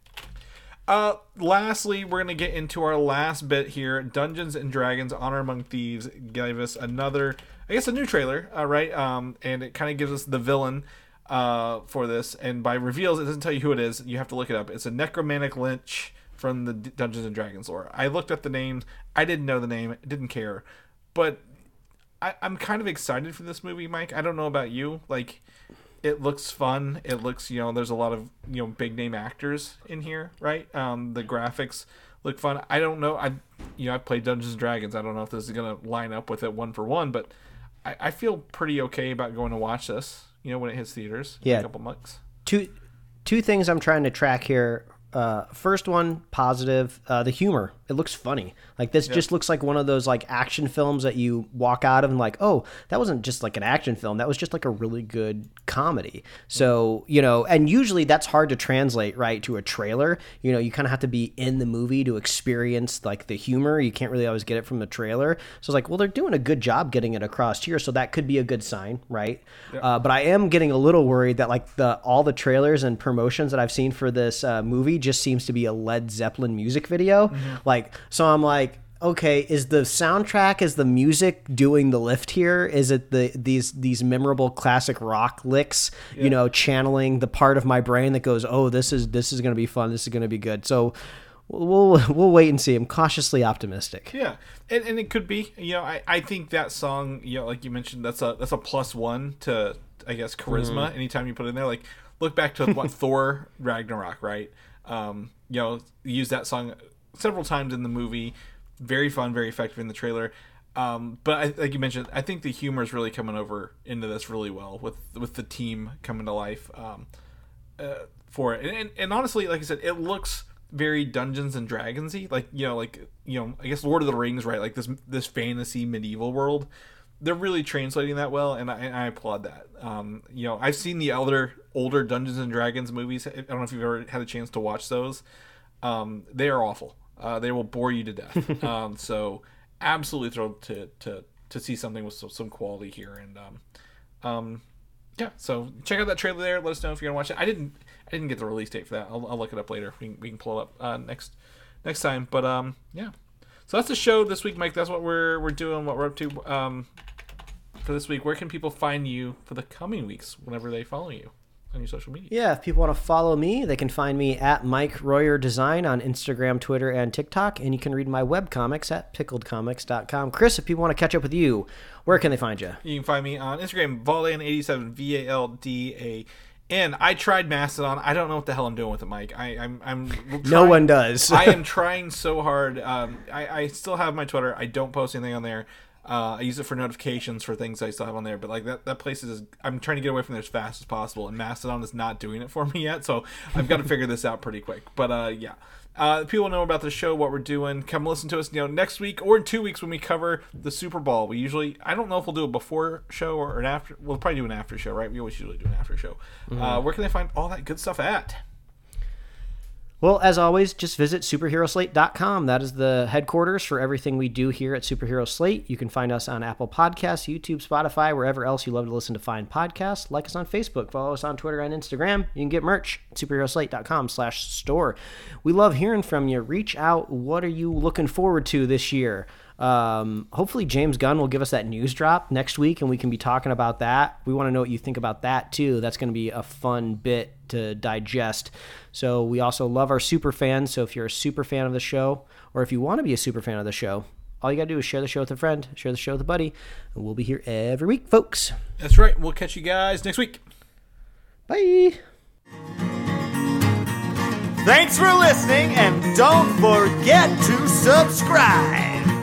Uh, lastly, we're gonna get into our last bit here. Dungeons and Dragons: Honor Among Thieves gave us another, I guess, a new trailer. Uh, right, um, and it kind of gives us the villain uh, for this. And by reveals, it doesn't tell you who it is. You have to look it up. It's a necromantic lich from the D- Dungeons and Dragons lore. I looked up the names. I didn't know the name. Didn't care, but I, I'm kind of excited for this movie, Mike. I don't know about you. Like, it looks fun. It looks, you know, there's a lot of you know big name actors in here, right? Um, the graphics look fun. I don't know. I, you know, I played Dungeons and Dragons. I don't know if this is gonna line up with it one for one, but I, I feel pretty okay about going to watch this. You know, when it hits theaters, Yeah. a couple months. two two things I'm trying to track here. Uh, first one, positive. Uh, the humor. It looks funny. Like this just looks like one of those like action films that you walk out of and like, oh, that wasn't just like an action film. That was just like a really good comedy. So you know, and usually that's hard to translate right to a trailer. You know, you kind of have to be in the movie to experience like the humor. You can't really always get it from the trailer. So it's like, well, they're doing a good job getting it across here. So that could be a good sign, right? Uh, but I am getting a little worried that like the all the trailers and promotions that I've seen for this uh, movie just seems to be a Led Zeppelin music video. Like, so I'm like, okay, is the soundtrack is the music doing the lift here? Is it the these these memorable classic rock licks? You know, channeling the part of my brain that goes, oh, this is this is gonna be fun. This is gonna be good. So. We'll we'll wait and see. I'm cautiously optimistic. Yeah, and, and it could be. You know, I, I think that song, you know, like you mentioned, that's a that's a plus one to I guess charisma. Anytime you put it in there, like look back to what Thor Ragnarok, right? Um, you know, use that song several times in the movie. Very fun, very effective in the trailer. Um, but I, like you mentioned, I think the humor is really coming over into this really well with with the team coming to life um, uh, for it. And, and, and honestly, like I said, it looks very Dungeons and Dragonsy, like you know, like you know, I guess Lord of the Rings, right? Like this this fantasy medieval world. They're really translating that well, and I, and I applaud that. Um, you know, I've seen the elder older Dungeons and Dragons movies. I don't know if you've ever had a chance to watch those. Um, they are awful. Uh, they will bore you to death. um, so absolutely thrilled to to to see something with some, some quality here, and um, um, yeah. So check out that trailer there. Let us know if you're gonna watch it. I didn't I didn't get the release date for that. I'll, I'll look it up later. We can, we can pull it up uh, next next time. But um, yeah. So that's the show this week, Mike. That's what we're we're doing. What we're up to um, for this week. Where can people find you for the coming weeks? Whenever they follow you. On your social media. Yeah, if people want to follow me, they can find me at Mike Royer Design on Instagram, Twitter, and TikTok. And you can read my web comics at pickledcomics.com. Chris, if people want to catch up with you, where can they find you? You can find me on Instagram, Valdan87, V A L D A. And I tried Mastodon. I don't know what the hell I'm doing with it, Mike. I, I'm, I'm No one does. I am trying so hard. Um, I, I still have my Twitter. I don't post anything on there. Uh, I use it for notifications for things I still have on there. But like that, that place is. I'm trying to get away from there as fast as possible, and Mastodon is not doing it for me yet. So I've got to figure this out pretty quick. But uh, yeah. Uh, people know about the show, what we're doing. Come listen to us, you know, next week or in two weeks when we cover the Super Bowl. We usually, I don't know if we'll do a before show or an after. We'll probably do an after show, right? We always usually do an after show. Uh, where can they find all that good stuff at? Well, as always, just visit superheroslate.com. That is the headquarters for everything we do here at Superhero Slate. You can find us on Apple Podcasts, YouTube, Spotify, wherever else you love to listen to find podcasts. Like us on Facebook, follow us on Twitter and Instagram. You can get merch at superheroslate.com slash store. We love hearing from you. Reach out. What are you looking forward to this year? Um, hopefully, James Gunn will give us that news drop next week and we can be talking about that. We want to know what you think about that too. That's going to be a fun bit to digest. So, we also love our super fans. So, if you're a super fan of the show or if you want to be a super fan of the show, all you got to do is share the show with a friend, share the show with a buddy, and we'll be here every week, folks. That's right. We'll catch you guys next week. Bye. Thanks for listening, and don't forget to subscribe.